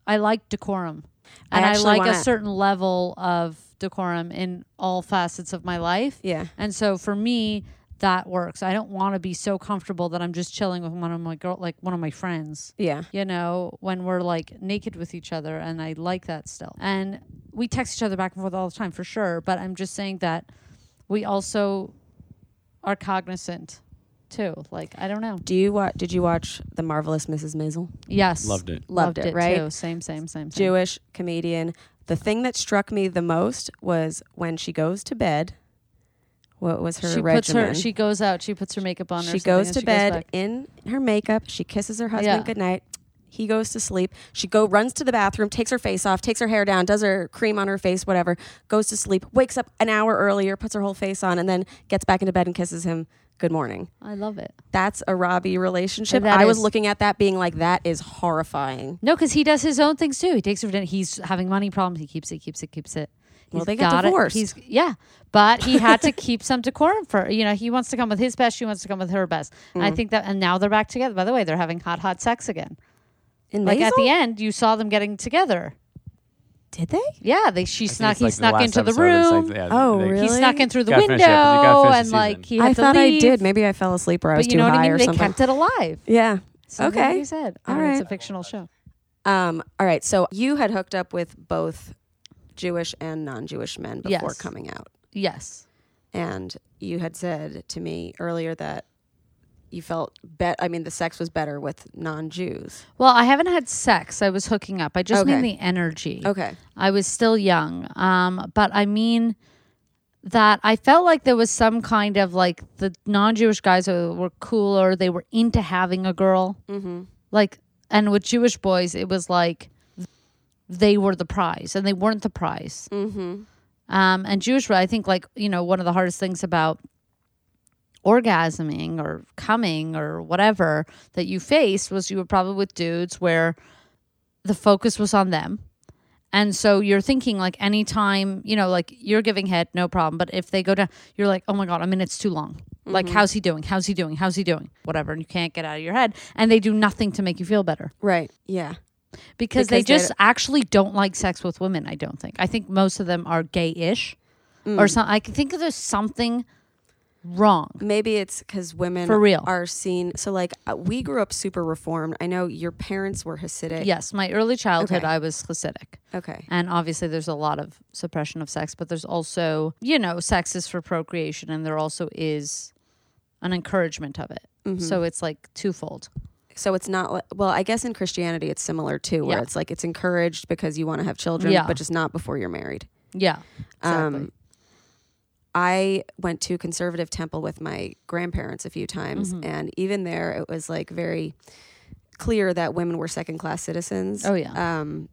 I like decorum, I and I, actually like wanna- a certain level of decorum in all facets of my life. Yeah. And so for me, that works. I don't want to be so comfortable that I'm just chilling with one of my girl, like one of my friends. Yeah. You know, when we're like naked with each other, and I like that still. And we text each other back and forth all the time for sure. But I'm just saying that we also are cognizant too. Like I don't know. Do you watch? Did you watch the marvelous Mrs. Maisel? Yes, Loved it. Loved it, right? Too. Same, same, same. same. Jewish comedian. The thing that struck me the most was when she goes to bed. What was her She regimen? puts her. She goes out. She puts her makeup on. she goes to she bed back. in her makeup. She kisses her husband Yeah. goodnight. He goes to sleep. She go runs to the bathroom, takes her face off, takes her hair down, does her cream on her face, whatever. Goes to sleep. Wakes up an hour earlier, puts her whole face on, and then gets back into bed and kisses him good morning. I love it. That's a Robby relationship. I was looking at that, being like, that is horrifying. No, because he does his own things too. He takes her for dinner. He's having money problems. He keeps it, keeps it, keeps it. Well, He's they got got it. divorced. He's yeah, but he had to keep some decorum for you know. He wants to come with his best. She wants to come with her best. And Mm. I think that, and now they're back together. By the way, they're having hot, hot sex again. In Like at the end, you saw them getting together. did they? Yeah, they she snuck. it's He like the snuck last into the room. like, yeah, Oh, they- really? He snuck in through the window, finish it, 'cause you gotta finish the and like he had I to thought I did. Maybe I fell asleep or I was But too you know what high I mean? or They something. kept it alive. yeah. Something Okay. he said. I All mean, It's a fictional show. Um, all right. So you had hooked up with both Jewish and non-Jewish men before Yes. coming out, Yes. and you had said to me earlier that you felt bet. I mean, the sex was better with non-Jews. Well, I haven't had sex. I was hooking up. I just Okay. mean the energy. Okay. I was still young. Um, but I mean that I felt like there was some kind of like the non-Jewish guys were were cooler. They were into having a girl. Mm-hmm. Like, and with Jewish boys, it was like they were the prize, and they weren't the prize. Mm-hmm. Um, and Jewish, I think, like you know, one of the hardest things about orgasming or coming or whatever that you faced was you were probably with dudes where the focus was on them. And so you're thinking like anytime, you know, like you're giving head, no problem. But if they go down, you're like, oh my God, I mean, it's too long. Like, how's he doing? How's he doing? How's he doing? Whatever. And you can't get out of your head. And they do nothing to make you feel better Right. Yeah. Because, they Because they just actually don't like sex with women. I don't think. I think most of them are gay ish Mm. or something. I think there's something wrong. Maybe it's because women For real. are seen. So, like, uh, we grew up super reformed. I know your parents were Hasidic. Yes, my early childhood, Okay. I was Hasidic. Okay. And obviously, there's a lot of suppression of sex, but there's also, you know, sex is for procreation, and there also is an encouragement of it. Mm-hmm. So it's like twofold. So it's not li- well. I guess in Christianity it's similar too, where Yeah. it's like it's encouraged because you want to have children, Yeah. but just not before you're married. Yeah. Exactly. Um, I went to conservative temple with my grandparents a few times, Mm-hmm. and even there, it was like very clear that women were second class citizens. Oh, yeah. Um,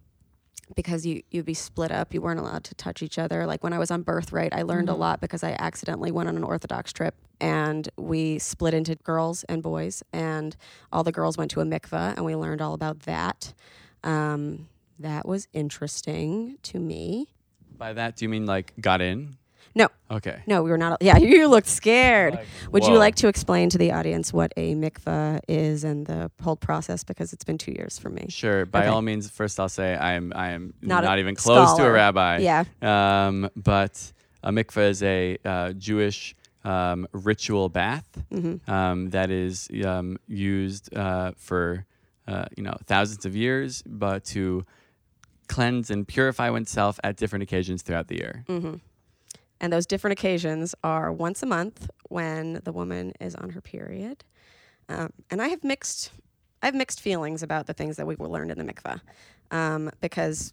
because you you'd be split up, you weren't allowed to touch each other. Like when I was on birthright, I learned Mm-hmm. a lot because I accidentally went on an Orthodox trip, and we split into girls and boys, and all the girls went to a mikveh, and we learned all about that. Um, that was interesting to me. By that, do you mean like got in? No, Okay. no, we were not. Yeah, <laughs> you looked scared. Like, Would you like to explain to the audience what a mikvah is and the whole process? Because it's been two years for me. Sure. By Okay. all means, first I'll say I am I am Not not, even close to a rabbi. Yeah. Um, but a mikveh is a uh, Jewish um, ritual bath Mm-hmm. um, that is um, used uh, for uh, you know thousands of years, but to cleanse and purify oneself at different occasions throughout the year. Mm-hmm. And those different occasions are once a month when the woman is on her period. Um, and I have mixed, I have mixed feelings about the things that we learned in the mikvah, um, because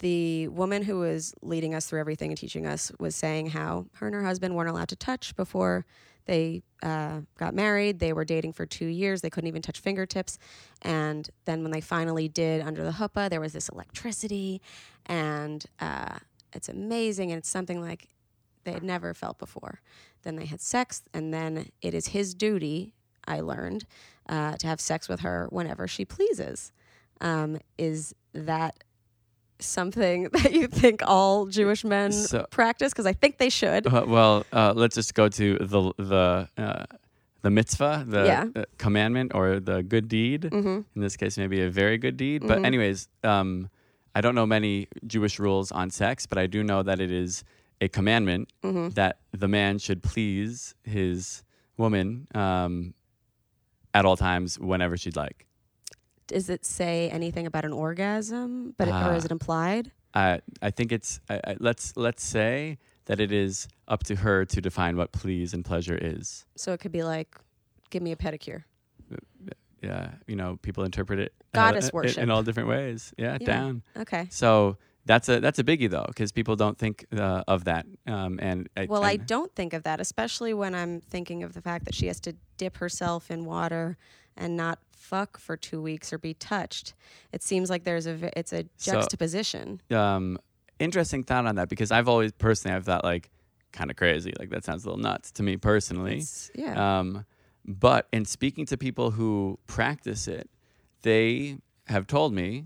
the woman who was leading us through everything and teaching us was saying how her and her husband weren't allowed to touch before they uh, got married. They were dating for two years. They couldn't even touch fingertips. And then when they finally did under the huppah, there was this electricity, and uh, it's amazing. And it's something like they had never felt before. Then they had sex, and then it is his duty. I learned uh, to have sex with her whenever she pleases. Um, is that something <laughs> that you think all Jewish men So- practice? Because I think they should. Uh, well, uh, let's just go to the the uh, the mitzvah, the Yeah. Mm-hmm. uh, commandment, or the good deed. In this case, maybe a very good deed. But anyways, um, I don't know many Jewish rules on sex, but I do know that it is a commandment Mm-hmm. that the man should please his woman um, at all times, whenever she'd like. Does it say anything about an orgasm? But it, or is Ah. it implied? I I think it's I, I, let's let's say that it is up to her to define what please and pleasure is. So it could be like, give me a pedicure. Yeah, you know, people interpret it Goddess uh, worship. in all different ways. Yeah, Yeah. down. Okay. So that's a that's a biggie though, because people don't think uh, of that. Um, and I, Well, I don't think of that, especially when I'm thinking of the fact that she has to dip herself in water and not fuck for two weeks or be touched. It seems like there's a it's a So- juxtaposition. um, interesting thought on that because I've always personally I've thought like kind of crazy, like that sounds a little nuts to me personally. It's- yeah. Um, but in speaking to people who practice it, they have told me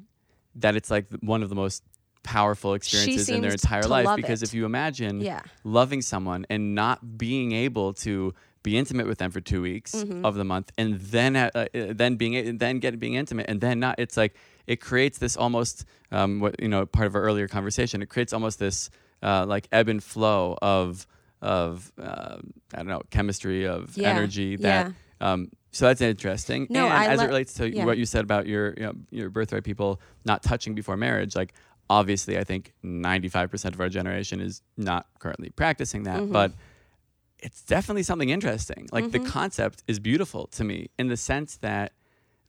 that it's like one of the most powerful experiences in their entire life because it. if you imagine Yeah. loving someone and not being able to be intimate with them for two weeks Mm-hmm. of the month and then uh, uh, then being then get being intimate and then not it's like it creates this almost um, what you know part of our earlier conversation it creates almost this uh, like ebb and flow of of uh, I don't know chemistry of Yeah. energy that um, so that's interesting No, and I as lo- it relates to yeah. what you said about your you know, your birthright people not touching before marriage like obviously I think 95% of our generation is not currently practicing that Mm-hmm. but it's definitely something interesting. Like Mm-hmm. the concept is beautiful to me in the sense that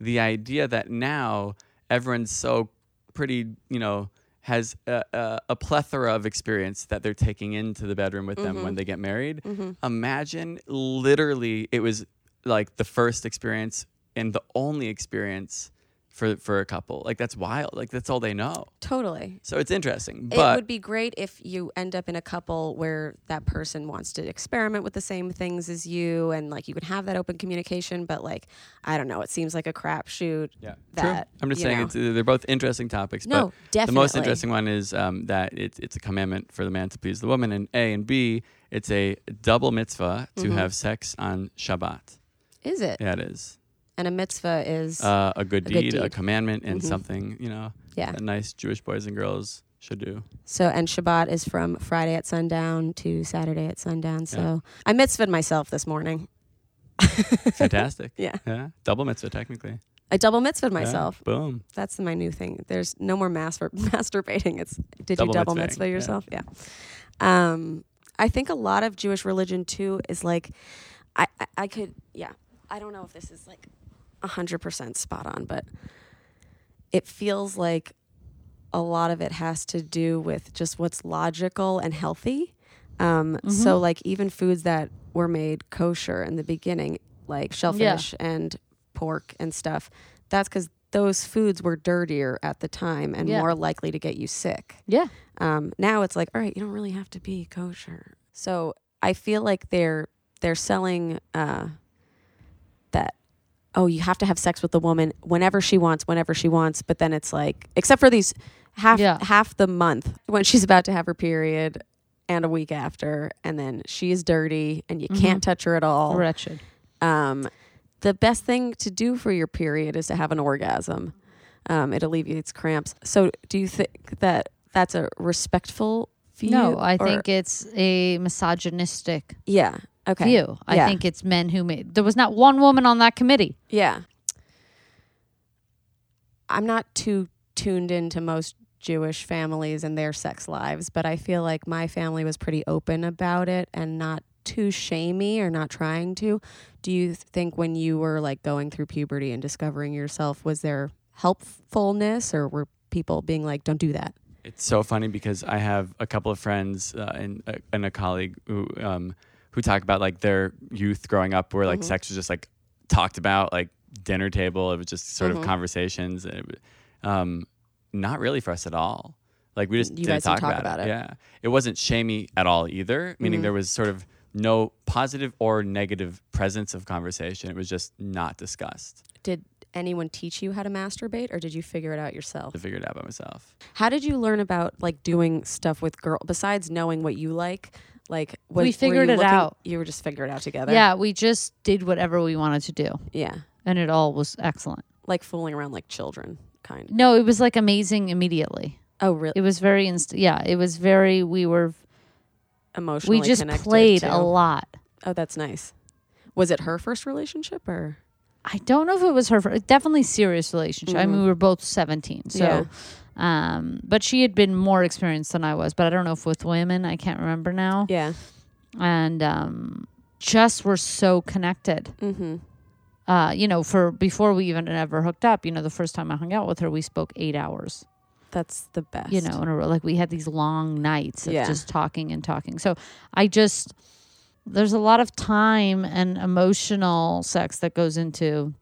the idea that now everyone's so pretty, you know, has a, a, a plethora of experience that they're taking into the bedroom with them Mm-hmm. when they get married. Imagine literally it was like the first experience and the only experience for for a couple. Like that's wild. Like that's all they know. Totally. So it's interesting. it would be great if you end up in a couple where that person wants to experiment with the same things as you and like you can have that open communication but like i don't know it seems like a crapshoot yeah, that true. I'm just saying know. it's, they're both interesting topics. No, but the most interesting one is um, that it's it's a commandment for the man to please the woman, and A and B, it's a double mitzvah to Mm-hmm. have sex on Shabbat. is it Yeah, it is. And a mitzvah is Uh, a good A good deed, a commandment, and Mhm. something you know yeah that nice Jewish boys and girls should do. so and shabbat is from friday at sundown to saturday at sundown so i mitzvahed myself this morning <laughs> Fantastic. yeah Yeah, double mitzvah technically. i double mitzvahed Yeah, myself Boom. that's my new thing there's no more mastur- <laughs> masturbating it's did Double you double mitzvah yeah. yourself yeah. um i think a lot of jewish religion too is like i i, I could yeah i don't know if this is like 100% spot on but it feels like a lot of it has to do with just what's logical and healthy um so like even foods that were made kosher in the beginning like shellfish and pork and stuff that's because those foods were dirtier at the time and Yeah. more likely to get you sick Yeah. um, now it's like, all right, you don't really have to be kosher. So I feel like they're they're selling uh. Oh, you have to have sex with the woman whenever she wants, whenever she wants. But then it's like, except for these half Yeah. half the month when she's about to have her period, and a week after, and then she is dirty, and you can't touch her at all. Wretched. Um, the best thing to do for your period is to have an orgasm. Um, it alleviates cramps. So, do you think that that's a respectful view? No, I or- think it's a misogynistic Yeah. Okay. view. I Yeah. think it's men who made. There was not one woman on that committee. Yeah. I'm not too tuned into most Jewish families and their sex lives, but I feel like my family was pretty open about it and not too shamey or not trying to. Do you think when you were like going through puberty and discovering yourself, was there helpfulness or were people being like, don't do that? It's so funny because I have a couple of friends uh, and, uh, and a colleague who um, who talk about like their youth growing up, where like Mm-hmm. sex was just like talked about, like dinner table. It was just sort Mm-hmm. of conversations. and it- um, not really for us at all. Like we just You didn't talk, talk about, about it. Yeah, it wasn't shamey at all either. Meaning Mm-hmm. there was sort of no positive or negative presence of conversation. It was just not discussed. Did anyone teach you how to masturbate or did you figure it out yourself? I figured it out by myself. How did you learn about like doing stuff with girl besides knowing what you like? Like was, We figured it looking- out. You were just figuring it out together. Yeah, we just did whatever we wanted to do, yeah, and it all was excellent. like fooling around like children, kind. of. No, it was like amazing immediately. Oh, really? It was very inst- yeah, it was very we were Emotionally, we just played too. a lot. Oh, that's nice. Was it her first relationship or? I don't know if it was her fir- definitely serious relationship. I mean, mm-hmm. we were both 17. So Yeah. Um but she had been more experienced than I was, but I don't know if with women, I can't remember now. Yeah. And um just were so connected. Mm-hmm. Uh, you know, for before we even ever hooked up, you know, the first time I hung out with her, we spoke 8 hours. That's the best. you know, in a row. Like we had these long nights of Yeah. just talking and talking. So I just there's a lot of time and emotional sex that goes into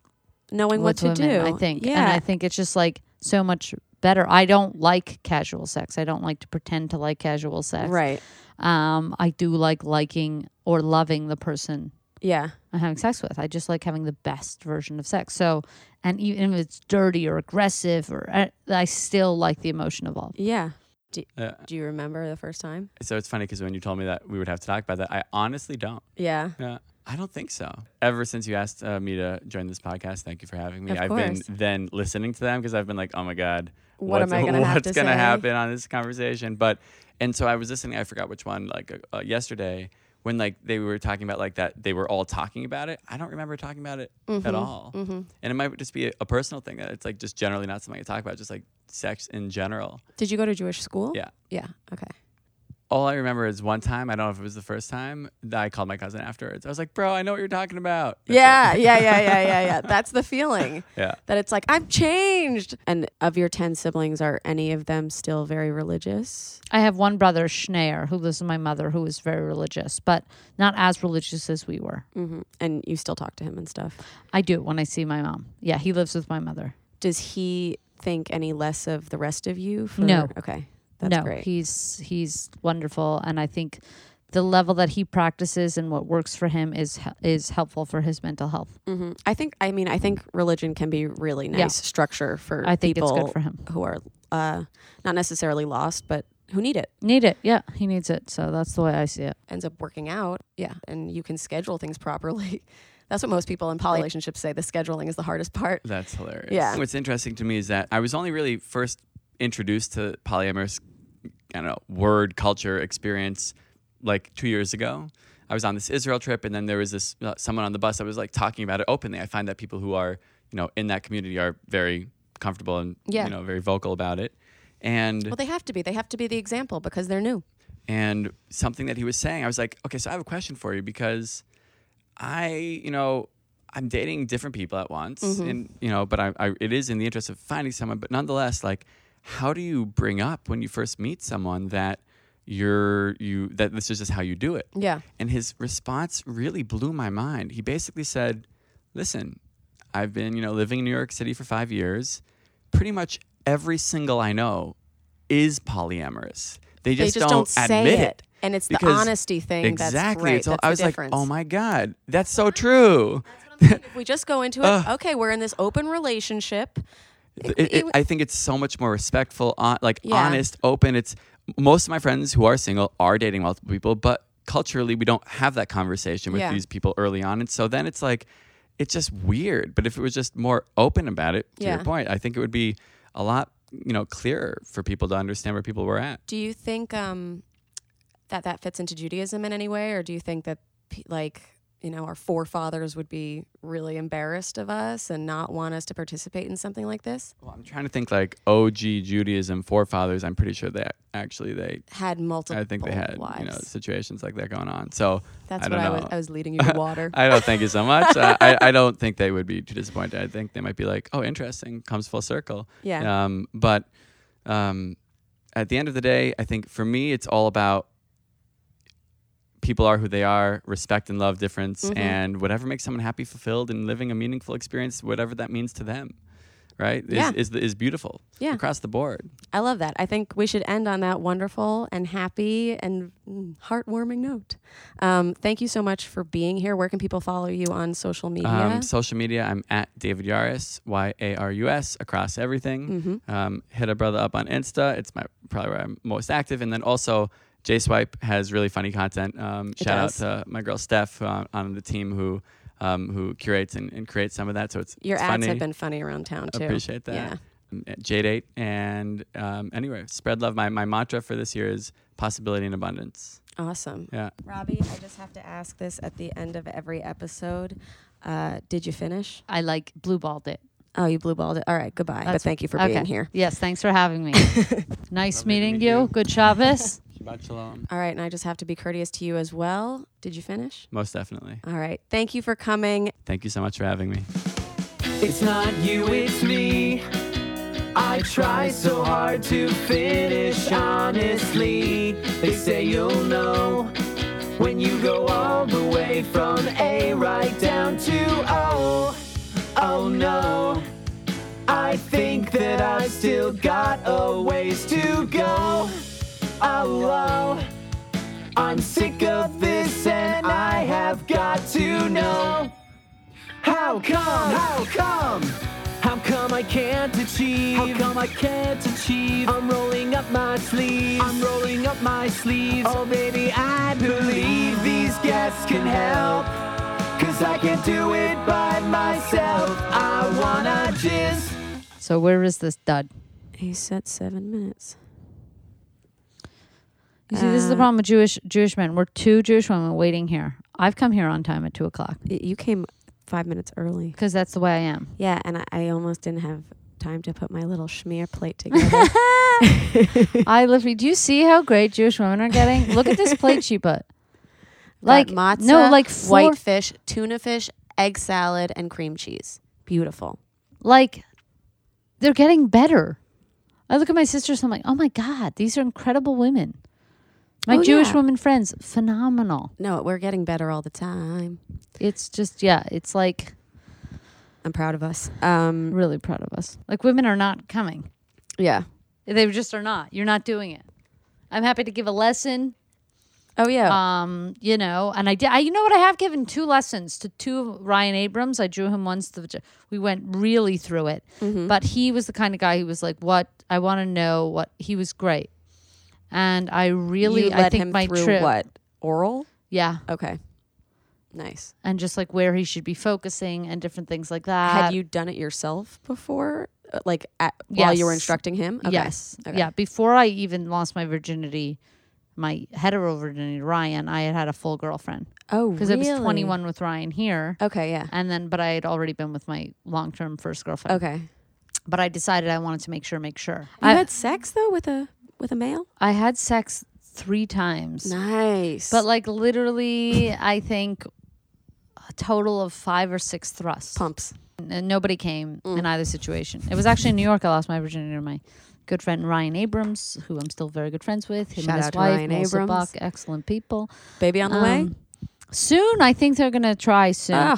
knowing what to women, do. I think. Yeah. And I think it's just like so much better. I don't like casual sex. I don't like to pretend to like casual sex. right. Um, I do like liking or loving the person Yeah. I'm having sex with. I just like having the best version of sex. So, and even if it's dirty or aggressive, or I, I still like the emotion involved. Yeah. Do, Yeah. do you remember the first time? So it's funny because when you told me that we would have to talk about that, I honestly don't. Yeah. Yeah, I don't think so. Ever since you asked uh, me to join this podcast, thank you for having me. Of I've course. been then listening to them because I've been like, oh my god, What am I gonna <laughs> have what's to gonna say? happen on this conversation? But and so I was listening. I forgot which one. Like uh, uh, yesterday when like they were talking about like that they were all talking about it. I don't remember talking about it Mm-hmm. at all. And it might just be a, a personal thing that it's like just generally not something I talk about. Just like sex in general. Did you go to Jewish school? Yeah. Yeah. Okay. All I remember is one time, I don't know if it was the first time, that I called my cousin afterwards. I was like, bro, I know what you're talking about. That's Yeah, yeah, yeah, <laughs> yeah, yeah, yeah. That's the feeling. <laughs> Yeah. that it's like I've changed. And of your ten siblings, are any of them still very religious? I have one brother, Schneier, who lives with my mother, who is very religious, but not as religious as we were. hmm And you still talk to him and stuff. I do when I see my mom. Yeah, he lives with my mother. Does he think any less of the rest of you? For, No. Okay. That's no, great. he's he's wonderful, and I think the level that he practices and what works for him is is helpful for his mental health. hmm I think. I mean, I think religion can be really nice Yeah. structure for I think it's people good for him. who are uh, not necessarily lost, but who need it. Need it, yeah, he needs it. So that's the way I see it. Ends up working out. Yeah, and you can schedule things properly. <laughs> That's what most people in poly relationships say. The scheduling is the hardest part. That's hilarious. Yeah. What's interesting to me is that I was only really first introduced to polyamorous, I don't know, word culture experience like two years ago. I was on this Israel trip, and then there was this uh, someone on the bus that was like talking about it openly. I find that people who are you know in that community are very comfortable and Yeah. you know very vocal about it. And Well, they have to be. They have to be the example because they're new. and something that he was saying, I was like, okay, so I have a question for you because I, you know, I'm dating different people at once, and you know, but I, I, it is in the interest of finding someone. But nonetheless, like, how do you bring up when you first meet someone that you're you that this is just how you do it? Yeah. And his response really blew my mind. He basically said, "Listen, I've been, you know, living in New York City for 5 years. Pretty much every single I know is polyamorous. They just, they just don't, don't, admit it. it. And it's the honesty thing. Exactly. That's right. All- That's I was like, "Oh my god, that's so true." if we just go into it, <laughs> okay, we're in this open relationship. It- it- I think it's so much more respectful, on, like Yeah. honest, open. It's most of my friends who are single are dating multiple people, but culturally we don't have that conversation with Yeah. these people early on, and so then it's like it's just weird. But if it was just more open about it, to Yeah. your point, I think it would be a lot, you know, clearer for people to understand where people were at. Do you think um, that that fits into Judaism in any way, or do you think that like you know our forefathers would be really embarrassed of us and not want us to participate in something like this? Well, I'm trying to think like OG Judaism forefathers. I'm pretty sure that actually they, Had multiple. I think they had wives. you know situations like that going on. So That's I what I was. I was leading you to <laughs> water. I don't thank you so much. uh, I, <laughs> I don't think they would be too disappointed. I think they might be like, oh, interesting, comes full circle. Yeah. Um, but um, at the end of the day, I think for me, it's all about people are who they are, respect and love difference, Mm-hmm. and whatever makes someone happy, fulfilled, and living a meaningful experience, whatever that means to them, right? Is, Yeah. is, is beautiful Yeah. across the board. I love that. I think we should end on that wonderful and happy and heartwarming note. Um, thank you so much for being here. Where can people follow you on social media? Um, social media, I'm at David Yarus, Y A R U S, across everything. Mm-hmm. Um, hit a brother up on Insta. It's my probably where I'm most active. And then also, JSwipe has really funny content. Um, It shout does. out to my girl Steph uh, on the team who um, who curates and, and creates some of that. So it's Your it's ads funny. have been funny around town too. Appreciate that. Yeah. Um, at J8 and um, anyway, spread love. My my mantra for this year is possibility and abundance. Awesome. Yeah. Robby, I just have to ask this at the end of every episode. Uh, did you finish? I like blue balled it. Oh, you blue balled it. All right, goodbye. but thank you for okay. being here. Yes, thanks for having me. <laughs> nice Lovely to meeting you. you. Good Shabbos. <laughs> Shabbat shalom. All right, and I just have to be courteous to you as well. Did you finish? Most definitely. All right. Thank you for coming. Thank you so much for having me. It's not you, it's me. I try so hard to finish honestly. They say you'll know when you go all the way from A right down to O. Oh no, I think that I still got a ways to go. Oh, oh. I'm sick of this and I have got to know. How come? How come? How come I can't achieve? How come I can't achieve? I'm rolling up my sleeves. I'm rolling up my sleeves. Oh, baby, I believe these guests can help. Cause I can't do it by myself. I wanna just. So where is this dud? He said seven minutes. You see, this is the Uh, problem with Jewish Jewish men. We're two Jewish women waiting here. I've come here on time at two o'clock Y- You came five minutes early. because that's the way I am. Yeah, and I, I almost didn't have time to put my little schmear plate <laughs> together. I literally. Do you see how great Jewish women are getting? Look at this plate she put. <laughs> Like Got matzah, no, like four, white fish, tuna fish, egg salad, and cream cheese. Beautiful. like they're getting better. I look at my sisters. And I'm like, oh my god, these are incredible women. My Oh, Jewish yeah. women friends, phenomenal. No, we're getting better all the time. It's just yeah, it's like I'm proud of us. Um, really proud of us. Like women are not coming. yeah. They just are not. You're not doing it. I'm happy to give a lesson. Oh yeah. Um, you know, and I did. I, you know what? I have given two lessons to two Ryan Abrams. I drew him once. The, we went really through it, Mm-hmm. but he was the kind of guy who was like, "What? I want to know what." He was great, and I really, you I think my trip, what oral? yeah, Okay. Nice. and just like where he should be focusing and different things like that. Had you done it yourself before, Uh, like at, while you were instructing him? Okay. Yes. Okay. Yeah. Before I even lost my virginity, my hetero virginity, Ryan, I had had a full girlfriend Oh, because really? I was 21 with Ryan here. Okay. Yeah. And then, but I had already been with my long term first girlfriend. Okay. But I decided I wanted to make sure, make sure. You I, had sex though with a with a male. I had sex three times. Nice. But like literally, I think a total of five or six thrusts. pumps. And nobody came Mm. in either situation. It was actually in New York. I lost my virginity to my good friend Ryan Abrams, who I'm still very good friends with. Him Shout and his out to wife, Ryan Melissa Abrams. Buck, excellent people. Baby on the way. Um, Soon, I think they're gonna try soon.